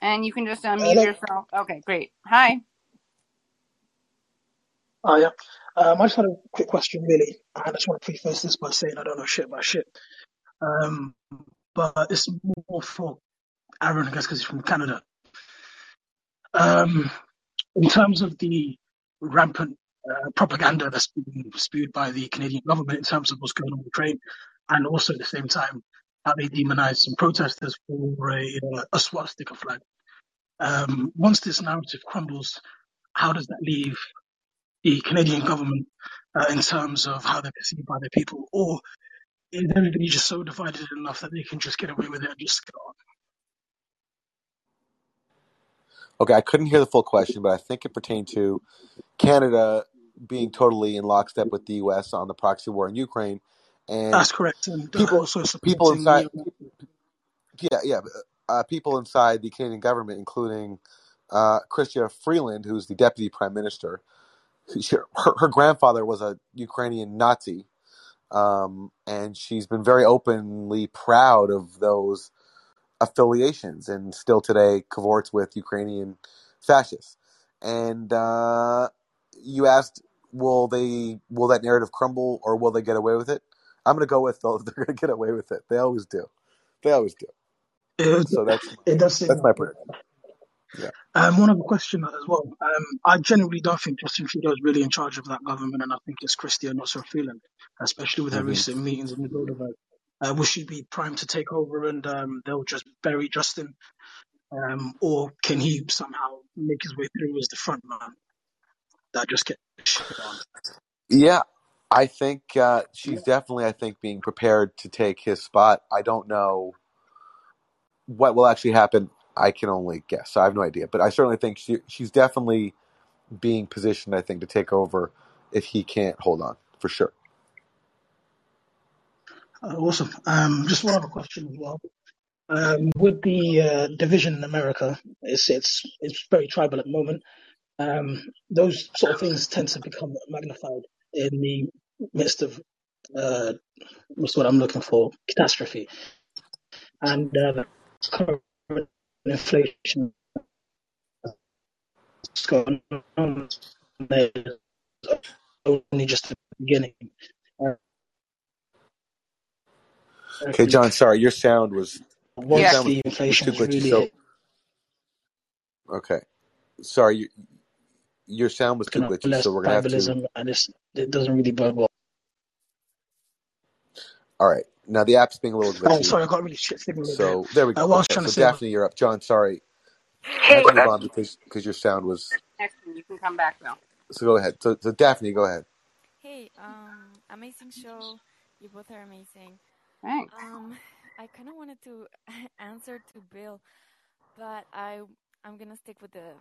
And you can just unmute Hello. yourself. Okay, great. Hi. Oh, yeah. Um, I just had a quick question, really. And I just want to preface this by saying I don't know shit about shit. Um, but it's more for Aaron, I guess, because he's from Canada. Um, in terms of the rampant uh, propaganda that's being spewed by the Canadian government in terms of what's going on in Ukraine, and also at the same time how they demonize some protesters for a, uh, a swastika flag. Um, once this narrative crumbles, how does that leave the Canadian government uh, in terms of how they're perceived by their people, or is everybody just so divided enough that they can just get away with it and just get on? Okay, I couldn't hear the full question, but I think it pertained to Canada being totally in lockstep with the U.S. on the proxy war in Ukraine, and That's correct, and people also people inside yeah yeah uh, people inside the Canadian government, including uh, Chrystia Freeland, who's the deputy prime minister. She, her, her grandfather was a Ukrainian Nazi, um, and she's been very openly proud of those affiliations, and still today cavorts with Ukrainian fascists. And uh, you asked, will they will that narrative crumble, or will they get away with it? I'm going to go with though [laughs] they're going to get away with it. They always do. They always do. It, So that's it does seem that's my prediction. Yeah. Um, one other question as well. Um, I generally don't think Justin Trudeau is really in charge of that government, and I think it's Chrystia, not so Freeland, especially with her hmm recent meetings in the Bilderberg. Uh, will she be primed to take over and um, they'll just bury Justin, um, or can he somehow make his way through as the front man that just gets shit on? Yeah, I think uh, she's definitely, I think, being prepared to take his spot. I don't know what will actually happen. I can only guess. I have no idea, but I certainly think she she's definitely being positioned. I think to take over if he can't hold on for sure. Uh, awesome. Um, just one other question as well. Um, with the uh, division in America, it's it's it's very tribal at the moment. Um, those sort of things tend to become magnified in the midst of uh, what's what I'm looking for catastrophe and uh, current inflation that's going on there is only just the beginning. Uh, Okay, John. Sorry, your sound was once Yeah. the inflation too is glitchy. really So okay, sorry, you, your sound was too glitchy. less So we're gonna have to. tribalism, and it's, it doesn't really bode well. All right, now the app's being a little Oh, sorry, I got really shit signal. So there we go. what I was Okay, trying to so say Daphne, you're up. John, sorry, Hey. had to move on because because your sound was. Next one, you can come back now. So go ahead. So, so Daphne, go ahead. Hey, um, amazing show. You both are amazing. Thanks. Um, I kind of wanted to [laughs] answer to Bill, but I I'm gonna stick with the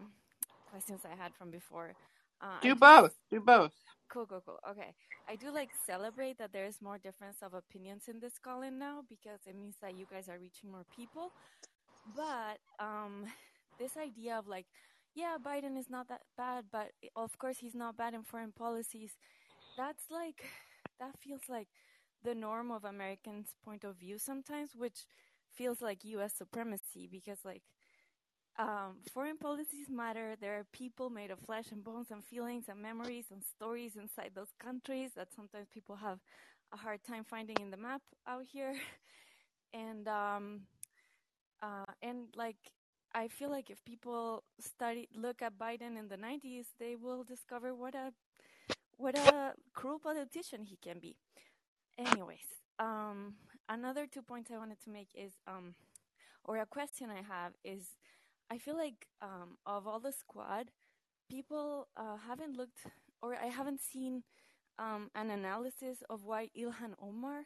questions I had from before. Uh, Do do both. Do both. cool, cool, cool. Okay, I do like celebrate that there is more difference of opinions in this call-in now because it means that you guys are reaching more people. But um, [laughs] this idea of like, yeah, Biden is not that bad, but of course he's not bad in foreign policies. That's like, [sighs] that feels like the norm of Americans' point of view sometimes, which feels like U.S. supremacy because like um, foreign policies matter. There are people made of flesh and bones and feelings and memories and stories inside those countries that sometimes people have a hard time finding in the map out here. [laughs] And um, uh, and like I feel like if people study look at Biden in the 90s, they will discover what a what a cruel politician he can be. Anyways, um, another two points I wanted to make is um, or a question I have is I feel like um, of all the squad, people uh, haven't looked or I haven't seen um, an analysis of why Ilhan Omar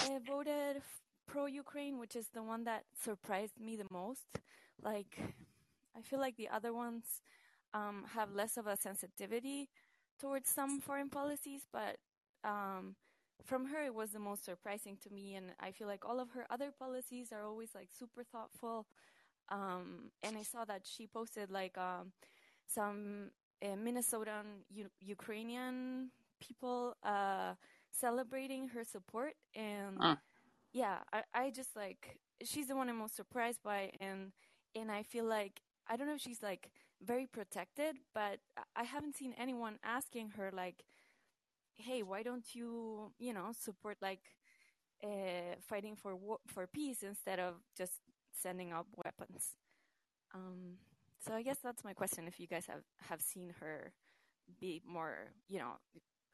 uh, voted pro Ukraine, which is the one that surprised me the most. Like, I feel like the other ones um, have less of a sensitivity towards some foreign policies, but um, from her it was the most surprising to me. And I feel like all of her other policies are always like super thoughtful. Um, and I saw that she posted like um, some uh, Minnesotan U- Ukrainian people uh, celebrating her support and. Uh. Yeah, I, I just like she's the one I'm most surprised by, and and I feel like I don't know if she's like very protected, but I haven't seen anyone asking her like, "Hey, why don't you, you know, support like uh, fighting for war- for peace instead of just sending out weapons?" Um, so I guess that's my question. If you guys have have seen her be more, you know,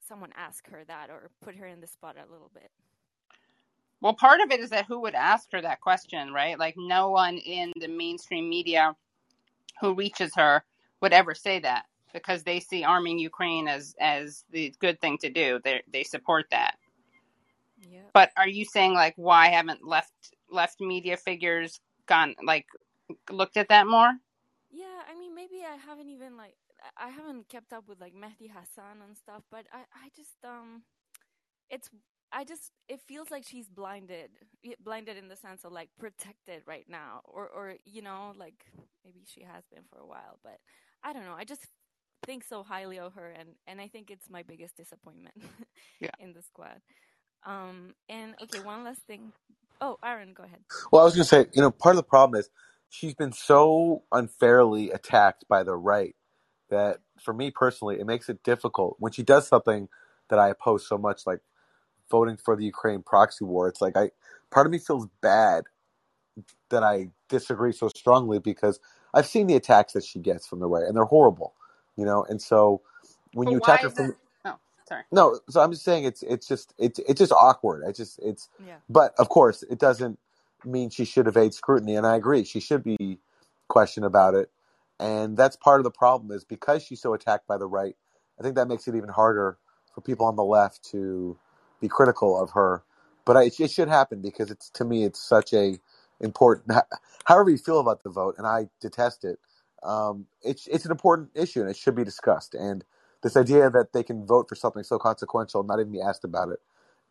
someone ask her that or put her in the spot a little bit. Well, part of it is that who would ask her that question, right? Like no one in the mainstream media who reaches her would ever say that because they see arming Ukraine as as the good thing to do. They they support that. Yeah. But are you saying like why haven't left left media figures gone like looked at that more? Yeah, I mean, maybe I haven't even like I haven't kept up with like Mehdi Hassan and stuff, but I I just um, it's I just it feels like she's blinded, blinded in the sense of like protected right now, or or you know like maybe she has been for a while, but I don't know. I just think so highly of her, and and I think it's my biggest disappointment [laughs] Yeah. in the squad. Um, and okay, one last thing. Oh, Aaron, go ahead. Well, I was going to say, you know, part of the problem is she's been so unfairly attacked by the right that for me personally, it makes it difficult when she does something that I oppose so much, like voting for the Ukraine proxy war. It's like I, part of me feels bad that I disagree so strongly because I've seen the attacks that she gets from the right, and they're horrible, you know. And so when But you why attack her is from it? Sorry. no, so I'm just saying it's it's just it's it's just awkward. I just it's Yeah. but of course it doesn't mean she should evade scrutiny, and I agree she should be questioned about it. And that's part of the problem is because she's so attacked by the right. I think that makes it even harder for people on the left to be critical of her. But I, it should happen because it's to me it's such a important. However you feel about the vote, and I detest it. Um, it's it's an important issue and it should be discussed. And this idea that they can vote for something so consequential, and not even be asked about it,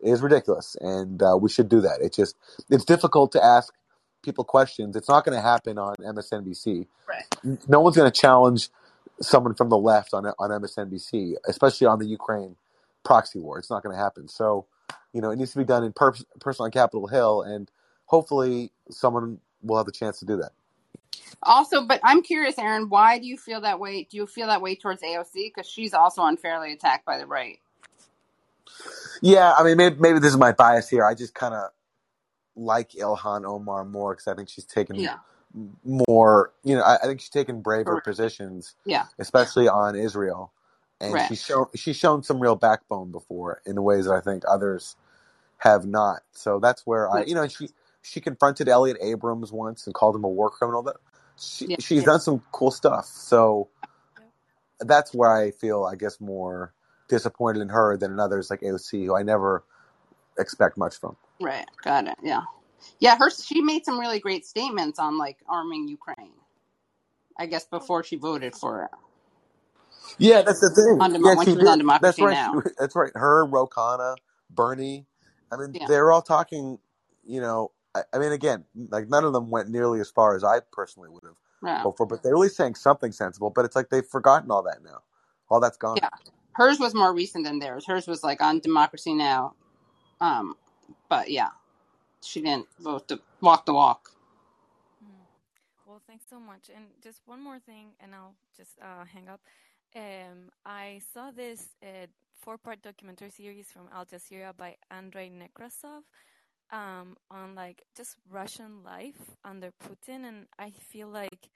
is ridiculous. And uh, we should do that. It's just it's difficult to ask people questions. It's not going to happen on MSNBC. Right. No one's going to challenge someone from the left on on MSNBC, especially on the Ukraine proxy war. It's not going to happen. So, you know, it needs to be done in per- person on Capitol Hill, and hopefully, someone will have the chance to do that. Also, but I'm curious, Aaron, why do you feel that way? Do you feel that way towards AOC? Because she's also unfairly attacked by the right. Yeah, I mean, maybe, maybe this is my bias here. I just kind of like Ilhan Omar more because I think she's taken Yeah. more. You know, I, I think she's taken braver Correct. positions, Yeah. especially on Israel, and Right. she's shown she's shown some real backbone before in ways that I think others have not. So that's where I, you know, she she confronted Elliot Abrams once and called him a war criminal. That she Yeah. she's done some cool stuff. So that's where I feel, I guess, more disappointed in her than in others like AOC, who I never expect much from. Right. Got it. Yeah. Yeah. Her. She made some really great statements on like arming Ukraine. I guess before she voted for it. Yeah, that's the thing. On yeah, when she on. That's Democracy right. Now. That's right. Her, Ro Khanna, Bernie. I mean, Yeah. they're all talking. You know, I, I mean, again, like none of them went nearly as far as I personally would have Yeah. hoped for, but they're really saying something sensible. But it's like they've forgotten all that now. All that's gone. Yeah. Hers was more recent than theirs. Hers was like on Democracy Now. Um, but yeah, she didn't vote to walk the walk. Hmm. Well, Well, thanks so much. And just one more thing, and I'll just uh, hang up. Um, I saw this uh, four-part documentary series from Al Jazeera by Andrei Nekrasov um, on like just Russian life under Putin, and I feel like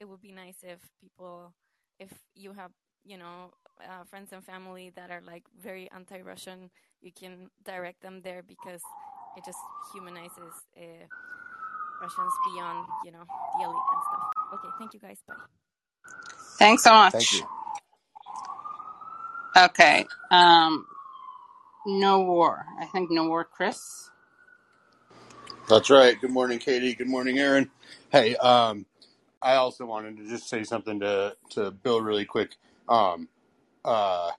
it would be nice if people, if you have, you know, uh, friends and family that are like very anti-Russian, you can direct them there because it just humanizes uh, Russians beyond, you know, the elite and stuff. Okay, thank you guys. Bye. Thanks so much. Thank you. Okay. Um, no war. I think no war, Chris. That's right. Good morning, Katie. Good morning, Aaron. Hey, um, I also wanted to just say something to to Bill really quick. Um, uh,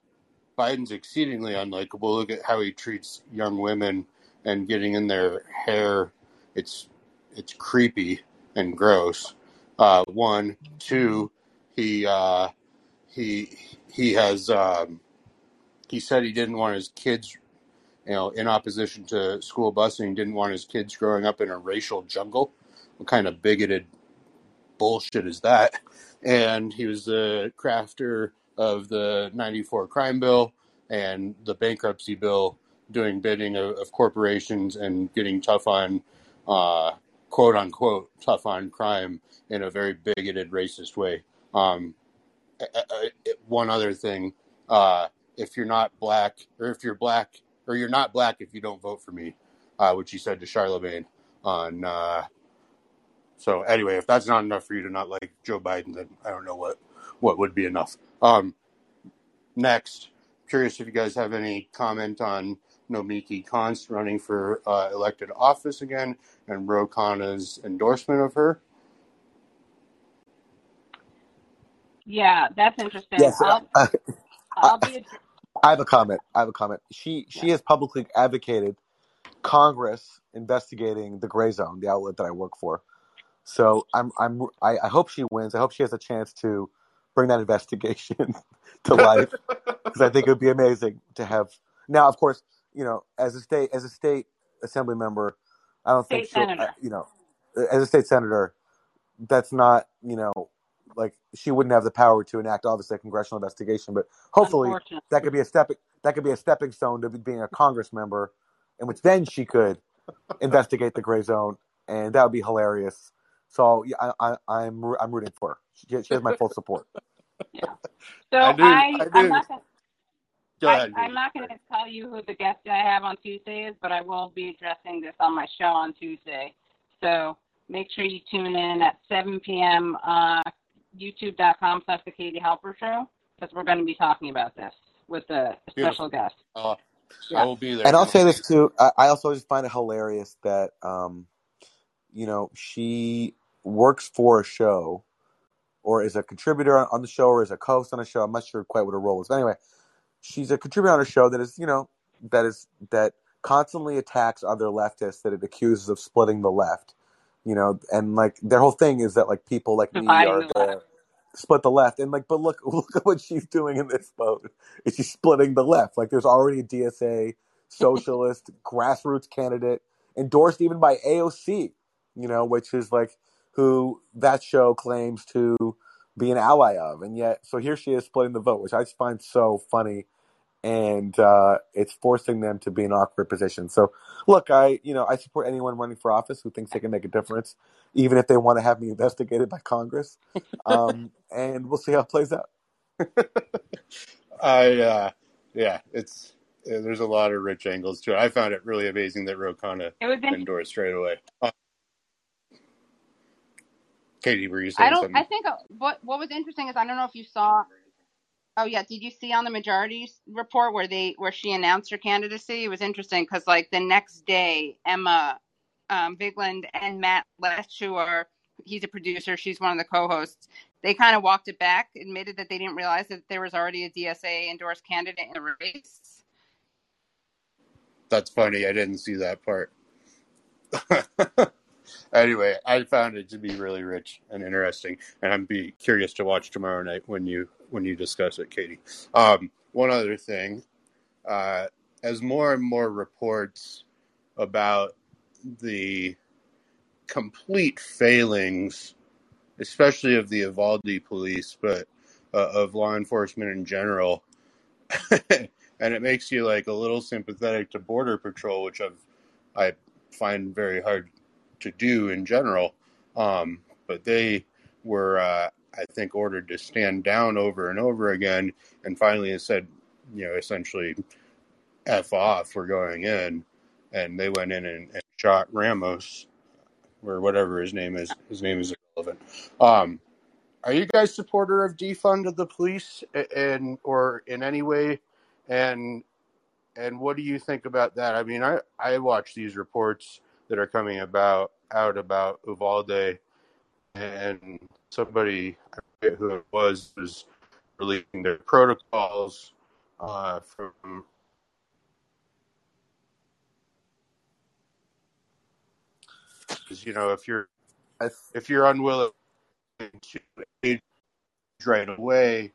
Biden's exceedingly unlikable. Look at how he treats young women and getting in their hair. It's it's creepy and gross. Uh, one, two, he uh, he he has um, he said he didn't want his kids, you know, in opposition to school busing, didn't want his kids growing up in a racial jungle. What kind of bigoted bullshit is that? And he was the crafter of the 94 crime bill and the bankruptcy bill doing bidding of, of corporations and getting tough on uh, quote unquote tough on crime in a very bigoted racist way um, one other thing uh, if you're not black or if you're black or you're not black if you don't vote for me uh, which he said to Charlamagne on uh, so anyway if that's not enough for you to not like joe biden then i don't know what what would be enough um, next curious if you guys have any comment on Nomiki Konst running for uh, elected office again and Ro Khanna's endorsement of her. Yeah, that's interesting. Yes, I'll uh, I'll be. I have a comment. I have a comment. She she has publicly advocated Congress investigating the Grayzone, the outlet that I work for. So I'm I'm I, I hope she wins. I hope she has a chance to bring that [laughs] investigation to life because I think it would be amazing to have. Now, of course, you know, as a state as a state assembly member, I don't think she'll. senator. uh, You know, as a state senator, that's not you know like she wouldn't have the power to enact obviously a congressional investigation, but hopefully that could be a step that could be a stepping stone to being a Congress member, in which then she could investigate the Grayzone, and that would be hilarious. So yeah, I, I, I'm I'm rooting for her. She, she has my full support. Yeah. [laughs] So I do. I I I'm not gonna Go I, ahead. I'm not going to tell you who the guest I have on Tuesday is, but I will be addressing this on my show on Tuesday. So make sure you tune in at 7 p.m. Uh, YouTube.com slash The Katie Halper Show because we're going to be talking about this with a special Beautiful. guest. Uh, I will be there. And I'll say this too. I, I also just find it hilarious that um, you know, she works for a show or is a contributor on, on the show or is a co-host on a show. I'm not sure quite what her role is. But anyway, she's a contributor on a show that is, you know, that is that constantly attacks other leftists that it accuses of splitting the left. You know, and like their whole thing is that like people like me Dividing are the left. split the left. And like, but look, [laughs] look at what she's doing in this vote. Is she's splitting the left? Like, there's already a DSA socialist [laughs] grassroots candidate endorsed even by AOC. You know, which is like who that show claims to be an ally of, and yet so here she is splitting the vote, which I just find so funny. And uh, it's forcing them to be in awkward positions. So, look, I you know I support anyone running for office who thinks they can make a difference, even if they want to have me [laughs] investigated by Congress. Um, and we'll see how it plays out. [laughs] I uh, yeah, it's uh, there's a lot of rich angles to it. I found it really amazing that Ro Khanna It endorsed straight away. Uh, Katie, were you I don't. I think uh, what what was interesting is I don't know if you saw. Oh yeah, did you see on the majority report where they where she announced her candidacy? It was interesting because like the next day, Emma um, Vigeland and Matt Lech, who are he's a producer, she's one of the co-hosts. They kind of walked it back, admitted that they didn't realize that there was already a DSA endorsed candidate in the race. That's funny. I didn't see that part. [laughs] anyway, I found it to be really rich and interesting, and I'm be curious to watch tomorrow night when you when you discuss it, Katie. Um, one other thing, uh, as more and more reports about the complete failings especially of the Uvalde police, but uh, of law enforcement in general. [laughs] and it makes you like a little sympathetic to border patrol, which I've I find very hard to do in general. Um, but they were, uh, I think, ordered to stand down over and over again, and finally it said, you know, essentially, "f off," we're going in, and they went in and, and shot Ramos or whatever his name is. His name is irrelevant. Um, are you guys supporter of defund of the police and or in any way? And and what do you think about that? I mean, I I watch these reports that are coming about out about Uvalde, and somebody I forget who it was was releasing their protocols uh, from. Because you know, if you're if you're unwilling to age right away,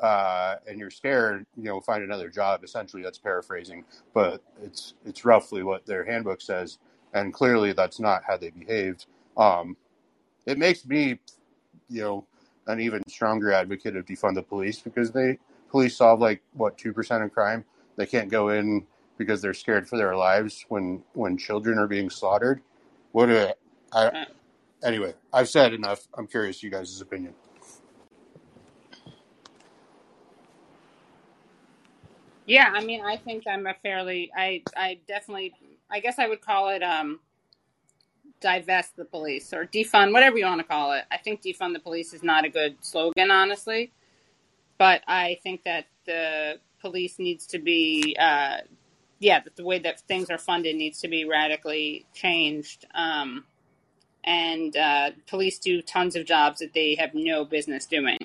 uh, and you're scared, you know, find another job. Essentially, that's paraphrasing, but it's it's roughly what their handbook says, and clearly that's not how they behaved. Um, it makes me, you know, an even stronger advocate of defund the police because they police solve like what two percent of crime. They can't go in because they're scared for their lives when when children are being slaughtered. What anyway? I've said enough. I'm curious you guys' opinion. Yeah, I mean, I think I'm a fairly, I, I definitely, I guess I would call it um, divest the police or defund, whatever you want to call it. I think defund the police is not a good slogan, honestly, but I think that the police needs to be, uh, yeah, the way that things are funded needs to be radically changed. Um, and uh, police do tons of jobs that they have no business doing.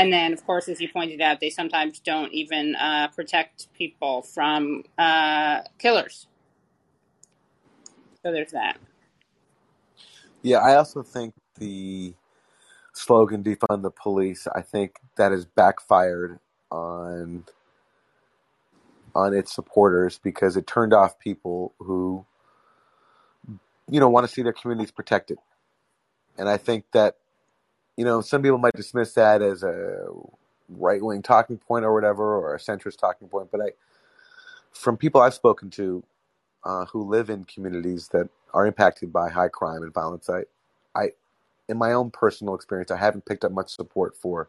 And then, of course, as you pointed out, they sometimes don't even uh, protect people from uh, killers. So there's that. Yeah, I also think the slogan defund the police, I think that has backfired on on its supporters because it turned off people who you know want to see their communities protected. And I think that you know, some people might dismiss that as a right wing talking point or whatever, or a centrist talking point. But I, from people I've spoken to uh, who live in communities that are impacted by high crime and violence, I, I, in my own personal experience, I haven't picked up much support for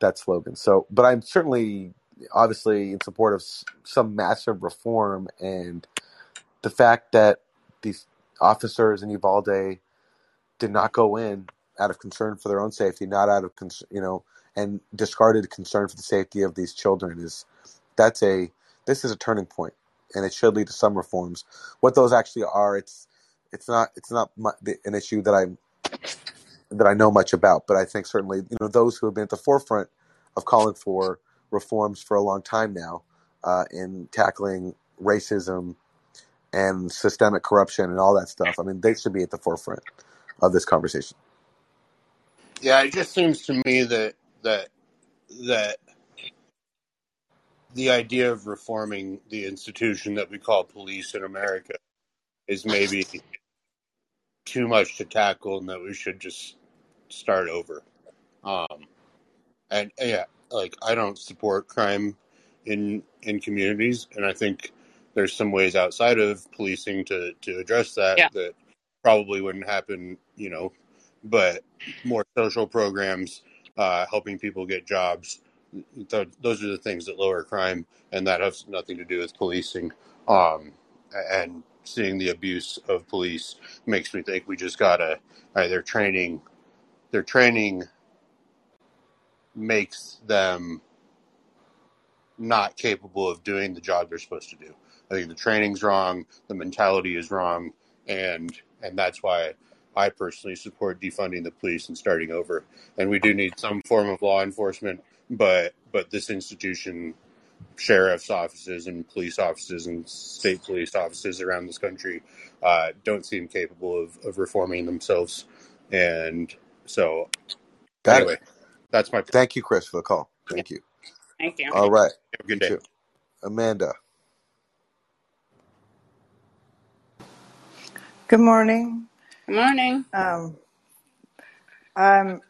that slogan. So, but I'm certainly, obviously, in support of some massive reform and the fact that these officers in Uvalde did not go in out of concern for their own safety, not out of you know, and discarded concern for the safety of these children is that's a this is a turning point, and it should lead to some reforms. What those actually are, it's it's not it's not an issue that I that I know much about, but I think certainly you know those who have been at the forefront of calling for reforms for a long time now uh, in tackling racism and systemic corruption and all that stuff. I mean, they should be at the forefront of this conversation. Yeah, it just seems to me that that that the idea of reforming the institution that we call police in America is maybe too much to tackle, and that we should just start over. Um, and yeah, like I don't support crime in in communities, and I think there's some ways outside of policing to to address that Yeah. that probably wouldn't happen, you know, but more social programs, uh, helping people get jobs. Th- those are the things that lower crime, and that has nothing to do with policing. Um, and seeing the abuse of police makes me think we just gotta. Uh, their training, their training makes them not capable of doing the job they're supposed to do. I think the training's wrong, the mentality is wrong, and and that's why I personally support defunding the police and starting over. And we do need some form of law enforcement, but but this institution, sheriff's offices and police offices and state police offices around this country, uh, don't seem capable of, of reforming themselves. And so, Got anyway, it. that's my. Point. Thank you, Chris, for the call. Thank you. Thank you. All right. Have a good day. too. Amanda. Good morning. Good morning. Um, Um,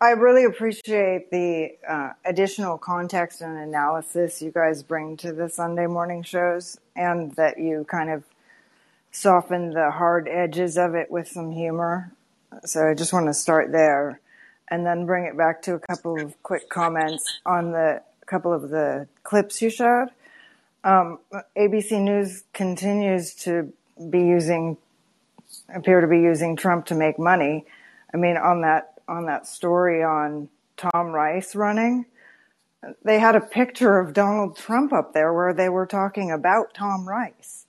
I really appreciate the uh, additional context and analysis you guys bring to the Sunday morning shows, and that you kind of soften the hard edges of it with some humor. So I just want to start there, and then bring it back to a couple of quick comments on the couple of the clips you showed. Um, ABC News continues to be using, appear to be using Trump to make money. I mean, on that on that story on Tom Rice running, they had a picture of Donald Trump up there where they were talking about Tom Rice.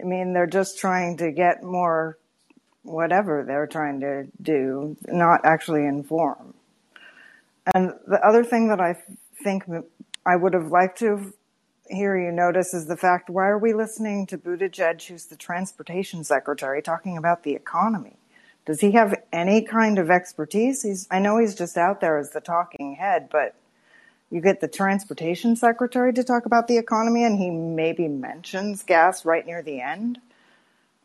I mean, they're just trying to get more whatever they're trying to do, not actually inform. And the other thing that I think I would have liked to hear you notice is the fact why are we listening to Buttigieg, who's the transportation secretary, talking about the economy? Does he have any kind of expertise? He's, I know he's just out there as the talking head, but you get the transportation secretary to talk about the economy and he maybe mentions gas right near the end.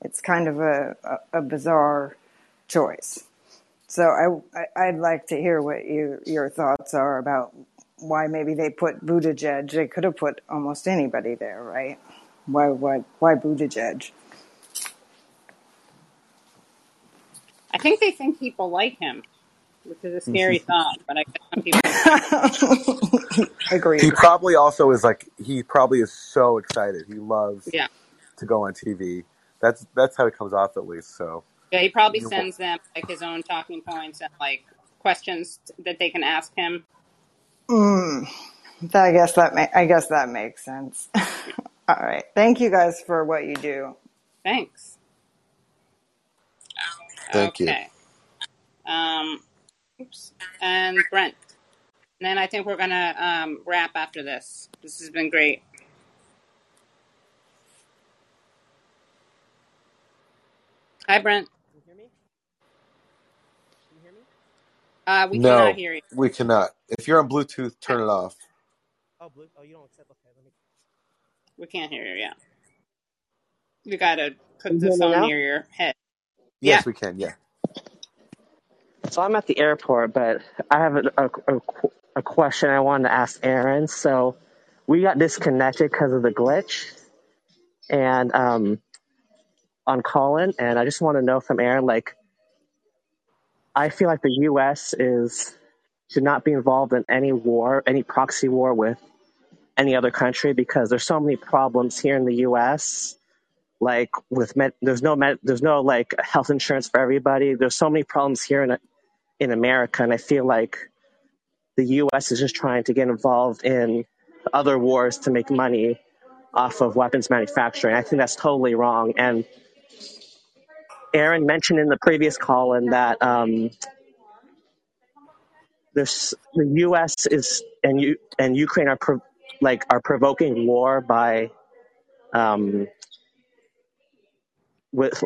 It's kind of a, a, a bizarre choice. So I, I, would like to hear what you, your thoughts are about why maybe they put Buttigieg. They could have put almost anybody there, right? Why, why, why Buttigieg? I think they think people like him, which is a scary mm-hmm. thought. But I guess some people. [laughs] Agreed. He probably also is like he probably is so excited. He loves Yeah, to go on TV. That's that's how it comes off at least. So yeah. He probably you know, sends them like his own talking points and like questions that they can ask him. Mm, I guess that ma- I guess that makes sense. [laughs] All right. Thank you guys for what you do. Thanks. thank you. Okay. Um. Oops. And Brent. And then I think we're gonna um, wrap after this. This has been great. Hi, Brent. Can you hear me? Can you hear me? Uh, we cannot No, hear you. we cannot. If you're on Bluetooth, turn it off. Oh, blue. Oh, you don't accept. Okay, let me. We can't hear you. Yeah. You gotta put you the hear me phone now? near your head. Yeah. Yes, we can. Yeah. So I'm at the airport, but I have a, a, a, a question I wanted to ask Aaron. So we got disconnected because of the glitch and um, on Callin, and I just want to know from Aaron, like, I feel like the U.S. is should not be involved in any war, any proxy war with any other country because there's so many problems here in the U.S. Like with med, there's no med, there's no like health insurance for everybody. There's so many problems here in in America, and I feel like the U.S. is just trying to get involved in other wars to make money off of weapons manufacturing. I think that's totally wrong. And Aaron mentioned in the previous call that um, there's the U.S. is and you and Ukraine are like are provoking war by um, with.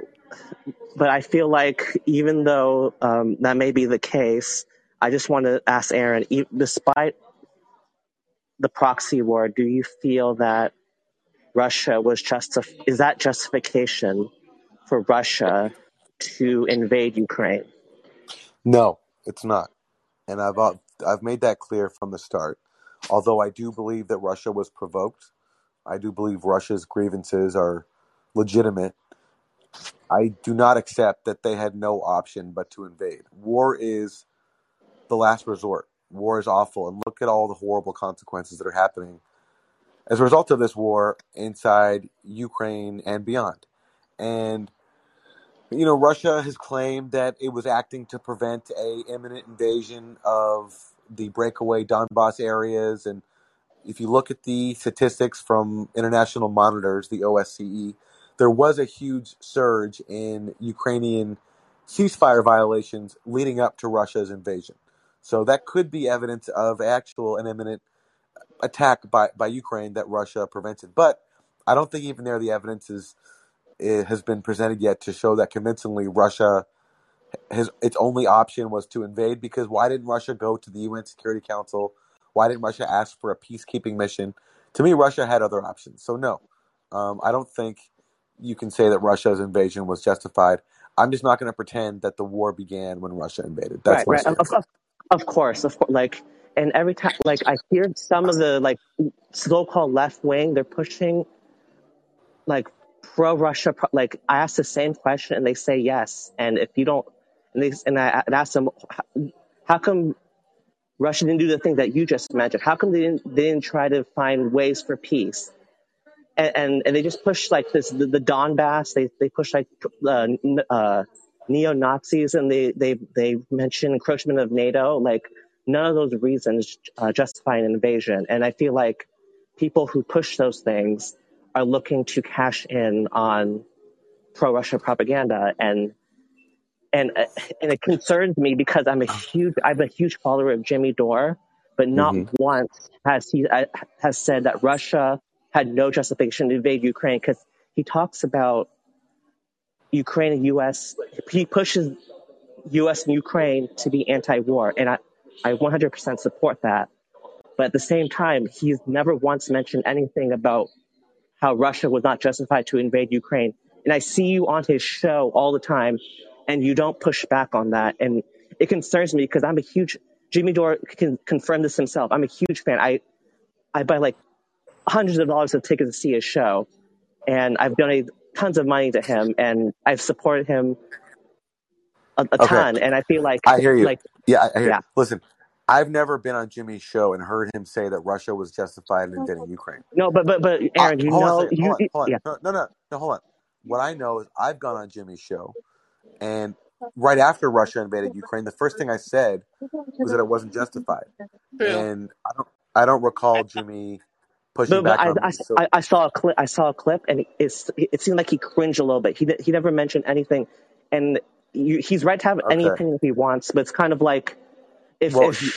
But I feel like even though um, that may be the case, I just want to ask Aaron, e- despite the proxy war, do you feel that Russia was justif- is that justification for Russia to invade Ukraine? No, it's not. And I've uh, I've made that clear from the start. Although I do believe that Russia was provoked, I do believe Russia's grievances are legitimate. I do not accept that they had no option but to invade. War is the last resort. War is awful, and look at all the horrible consequences that are happening as a result of this war inside Ukraine and beyond. And you know, Russia has claimed that it was acting to prevent a imminent invasion of the breakaway Donbass areas. And if you look at the statistics from international monitors, the OSCE, there was a huge surge in Ukrainian ceasefire violations leading up to Russia's invasion. So that could be evidence of actual and imminent attack by, by Ukraine that Russia prevented. But I don't think even there the evidence is has been presented yet to show that convincingly Russia his its only option was to invade because why didn't Russia go to the UN Security Council? Why didn't Russia ask for a peacekeeping mission? To me, Russia had other options. So no, um, I don't think you can say that Russia's invasion was justified. I'm just not going to pretend that the war began when Russia invaded. Right, That's my right. Of, of, of course, of course. Like, and every time, like, I hear some of the like so-called left wing, they're pushing like pro-Russia. Pro, like, I ask the same question and they say yes. And if you don't, and they and I, I ask them, how, how come Russia didn't do the thing that you just mentioned? How come they didn't they didn't try to find ways for peace? and, and, and they just push like this the, the Donbass. They they push like uh, uh, neo Nazis, and they they they mention encroachment of NATO. Like none of those reasons uh, justify an invasion. And I feel like people who push those things are looking to cash in on pro Russia propaganda, and and uh, and it concerns me because I'm a huge I'm a huge follower of Jimmy Dore, but not hmm once has he uh, has said that Russia had no justification to invade Ukraine because he talks about Ukraine and U.S. He pushes U.S. and Ukraine to be anti-war, and I I 100% support that. But at the same time, he's never once mentioned anything about how Russia was not justified to invade Ukraine. And I see you on his show all the time, and you don't push back on that. And it concerns me because I'm a huge Jimmy Dore can confirm this himself. I'm a huge fan. I I buy like hundreds of dollars of tickets to see his show, and I've donated tons of money to him, and I've supported him a, a Okay, ton. And I feel like I hear you. like Yeah, I I hear. yeah, You. Listen, I've never been on Jimmy's show and heard him say that Russia was justified in invading Ukraine. no, but but but Uh, Aaron, you on know second. you Hold on. Hold on. yeah No, no, no, no. Hold on. What I know is I've gone on Jimmy's show, and right after Russia invaded Ukraine, the first thing I said was that it wasn't justified, True. and I don't, I don't recall Jimmy pushing But, but back I, on I, me. So I I saw a clip. I saw a clip, and it's it seemed like he cringed a little bit. He he never mentioned anything, and you, he's right to have any opinion if he wants. But it's kind of like if Well, he,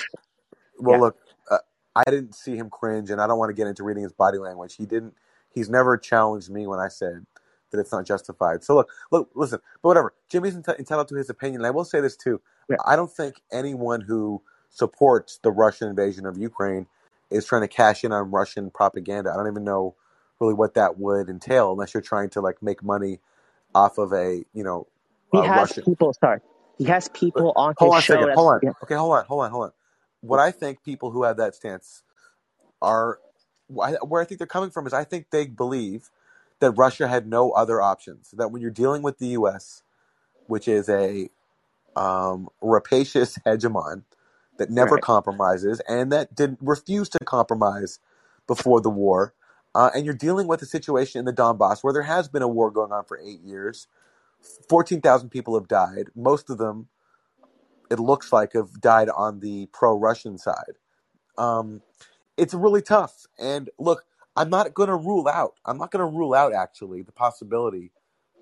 well, yeah look, uh, I didn't see him cringe, and I don't want to get into reading his body language. He didn't. He's never challenged me when I said that it's not justified. So look, look, listen. But whatever. Jimmy's enti- entitled to his opinion. And I will say this too. yeah I don't think anyone who supports the Russian invasion of Ukraine is trying to cash in on Russian propaganda. I don't even know really what that would entail, unless you're trying to like make money off of a you know he uh, has Russian. people. Sorry, he has people on hold his on show. second. Hold on. yeah Okay, hold on. Hold on. Hold on. What I think people who have that stance are where I think they're coming from is I think they believe that Russia had no other options. That when you're dealing with the U.S., which is a um, rapacious [laughs] hegemon that never right compromises and that did refuse to compromise before the war, uh, and you're dealing with a situation in the Donbass where there has been a war going on for eight years. Fourteen thousand people have died. Most of them, it looks like, have died on the pro-Russian side. Um, it's really tough. And look, I'm not going to rule out. I'm not going to rule out actually the possibility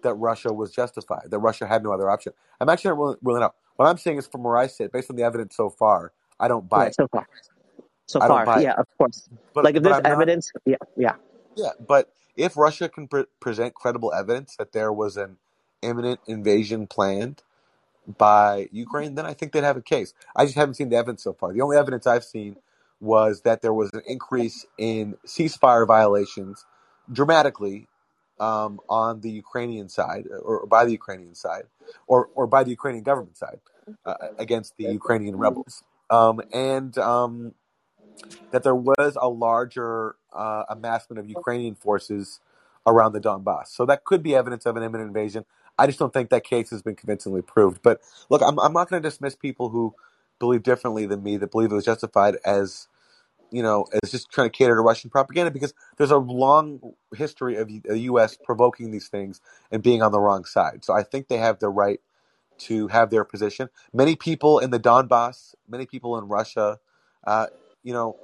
that Russia was justified. That Russia had no other option. I'm actually not ruling, ruling out. What I'm saying is, from where I sit, based on the evidence so far, I don't buy right it. so far so far yeah it. of course. But Like if there's I'm not. evidence yeah yeah Yeah. But if Russia can pre- present credible evidence that there was an imminent invasion planned by Ukraine, then I think they'd have a case. I just haven't seen the evidence so far. The only evidence I've seen was that there was an increase in ceasefire violations dramatically um, on the Ukrainian side, or by the Ukrainian side, or, or by the Ukrainian government side uh, against the Ukrainian rebels. Um, and um, that there was a larger uh, amassment of Ukrainian forces around the Donbass. So that could be evidence of an imminent invasion. I just don't think that case has been convincingly proved. But look, I'm, I'm not going to dismiss people who believe differently than me, that believe it was justified as, you know, as just trying to cater to Russian propaganda because there's a long history of the U.S. provoking these things and being on the wrong side. So I think they have the right to have their position. Many people in the Donbass, many people in Russia, uh, you know,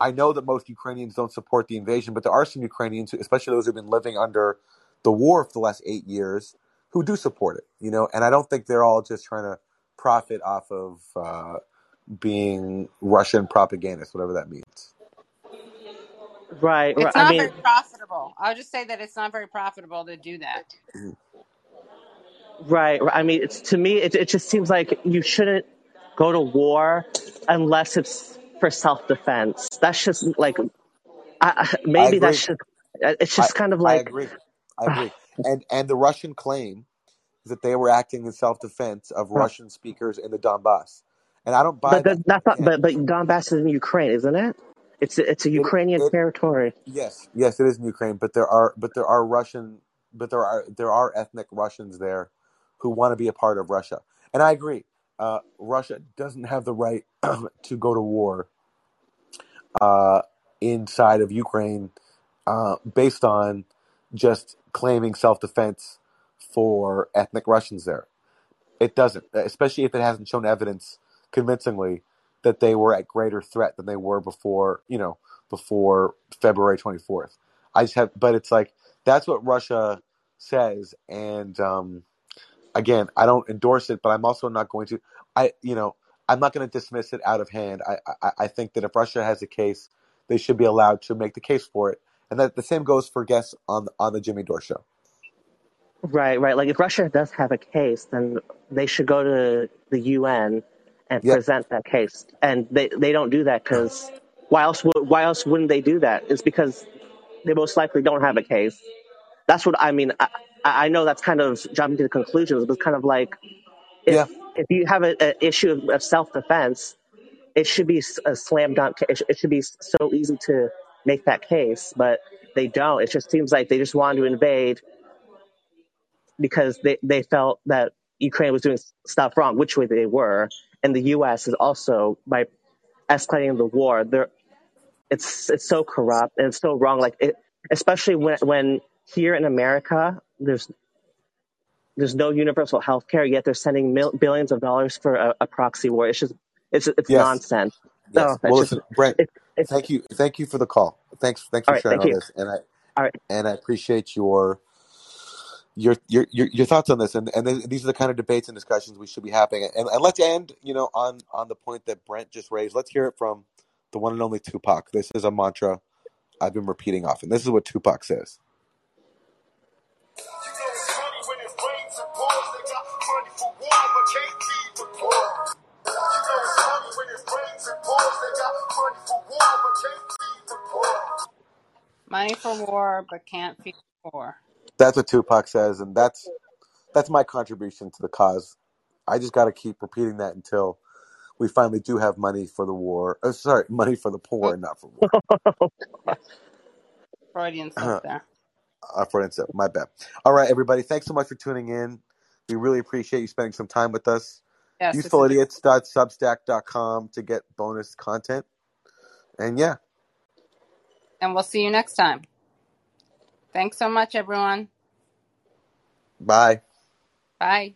I know that most Ukrainians don't support the invasion, but there are some Ukrainians, especially those who've been living under the war for the last eight years, who do support it. You know, and I don't think they're all just trying to profit off of uh, being Russian propagandists, whatever that means. right right. It's I not mean very profitable. I'll just say that it's not very profitable to do that. Right. right. I mean, it's to me, it, it just seems like you shouldn't go to war unless it's for self defense. That's just like, I, I- I maybe agree. that's just, it's I just kind of I like, agree. I agree. And and the Russian claim is that they were acting in self defense of Russian speakers in the Donbass, and I don't buy But that. that, that's not. But but Donbass is in Ukraine, isn't it? It's it's a it Ukrainian it territory. yes yes it is in Ukraine, but there are but there are Russian but there are there are ethnic Russians there who want to be a part of Russia, and I agree. Uh, Russia doesn't have the right [clears throat] to go to war uh, inside of Ukraine uh, based on just claiming self defense for ethnic Russians there. It doesn't, especially if it hasn't shown evidence convincingly that they were at greater threat than they were before, you know, before February 24th. I just have, but it's like that's what Russia says, and um, again, I don't endorse it, but I'm also not going to. I, you know, I'm not going to dismiss it out of hand. I, I, I think that if Russia has a case, they should be allowed to make the case for it, and that the same goes for guests on on the Jimmy Dore show. Right, right. Like if Russia does have a case, then they should go to the UN and Yeah, present that case. And they they don't do that because why else would why else wouldn't they do that? It's because they most likely don't have a case. That's what I mean. I, I know that's kind of jumping to the conclusions, but it's kind of like if yeah, if you have an issue of, self defense, it should be a slam dunk. It should be so easy to make that case, but they don't. It just seems like they just wanted to invade because they, they felt that Ukraine was doing stuff wrong, which way they were, and the U.S. is also by escalating the war. They're, it's it's so corrupt and it's so wrong. Like it, especially when when here in America, there's there's no universal health care, yet they're sending mil- billions of dollars for a, a proxy war. It's just it's it's yes, nonsense. yes. Oh, so Well, it's just listen, Brent, thank you, thank you for the call. Thanks, thanks for right. sharing all you. this, and I All right. and I appreciate your your your your, your thoughts on this. And and th- these are the kind of debates and discussions we should be having. And, and let's end, you know, on on the point that Brent just raised. Let's hear it from the one and only Tupac. This is a mantra I've been repeating often. This is what Tupac says. Money for war, but can't feed the poor. That's what Tupac says, and that's that's my contribution to the cause. I just got to keep repeating that until we finally do have money for the war. Oh, sorry, money for the poor, and not for war. [laughs] Freudian slip there. uh, for instance, my bad. All right, everybody, thanks so much for tuning in. We really appreciate you spending some time with us. Yes, UsefulIdiots.substack.com to get bonus content. And yeah, and we'll see you next time. Thanks so much, everyone. bye. Bye.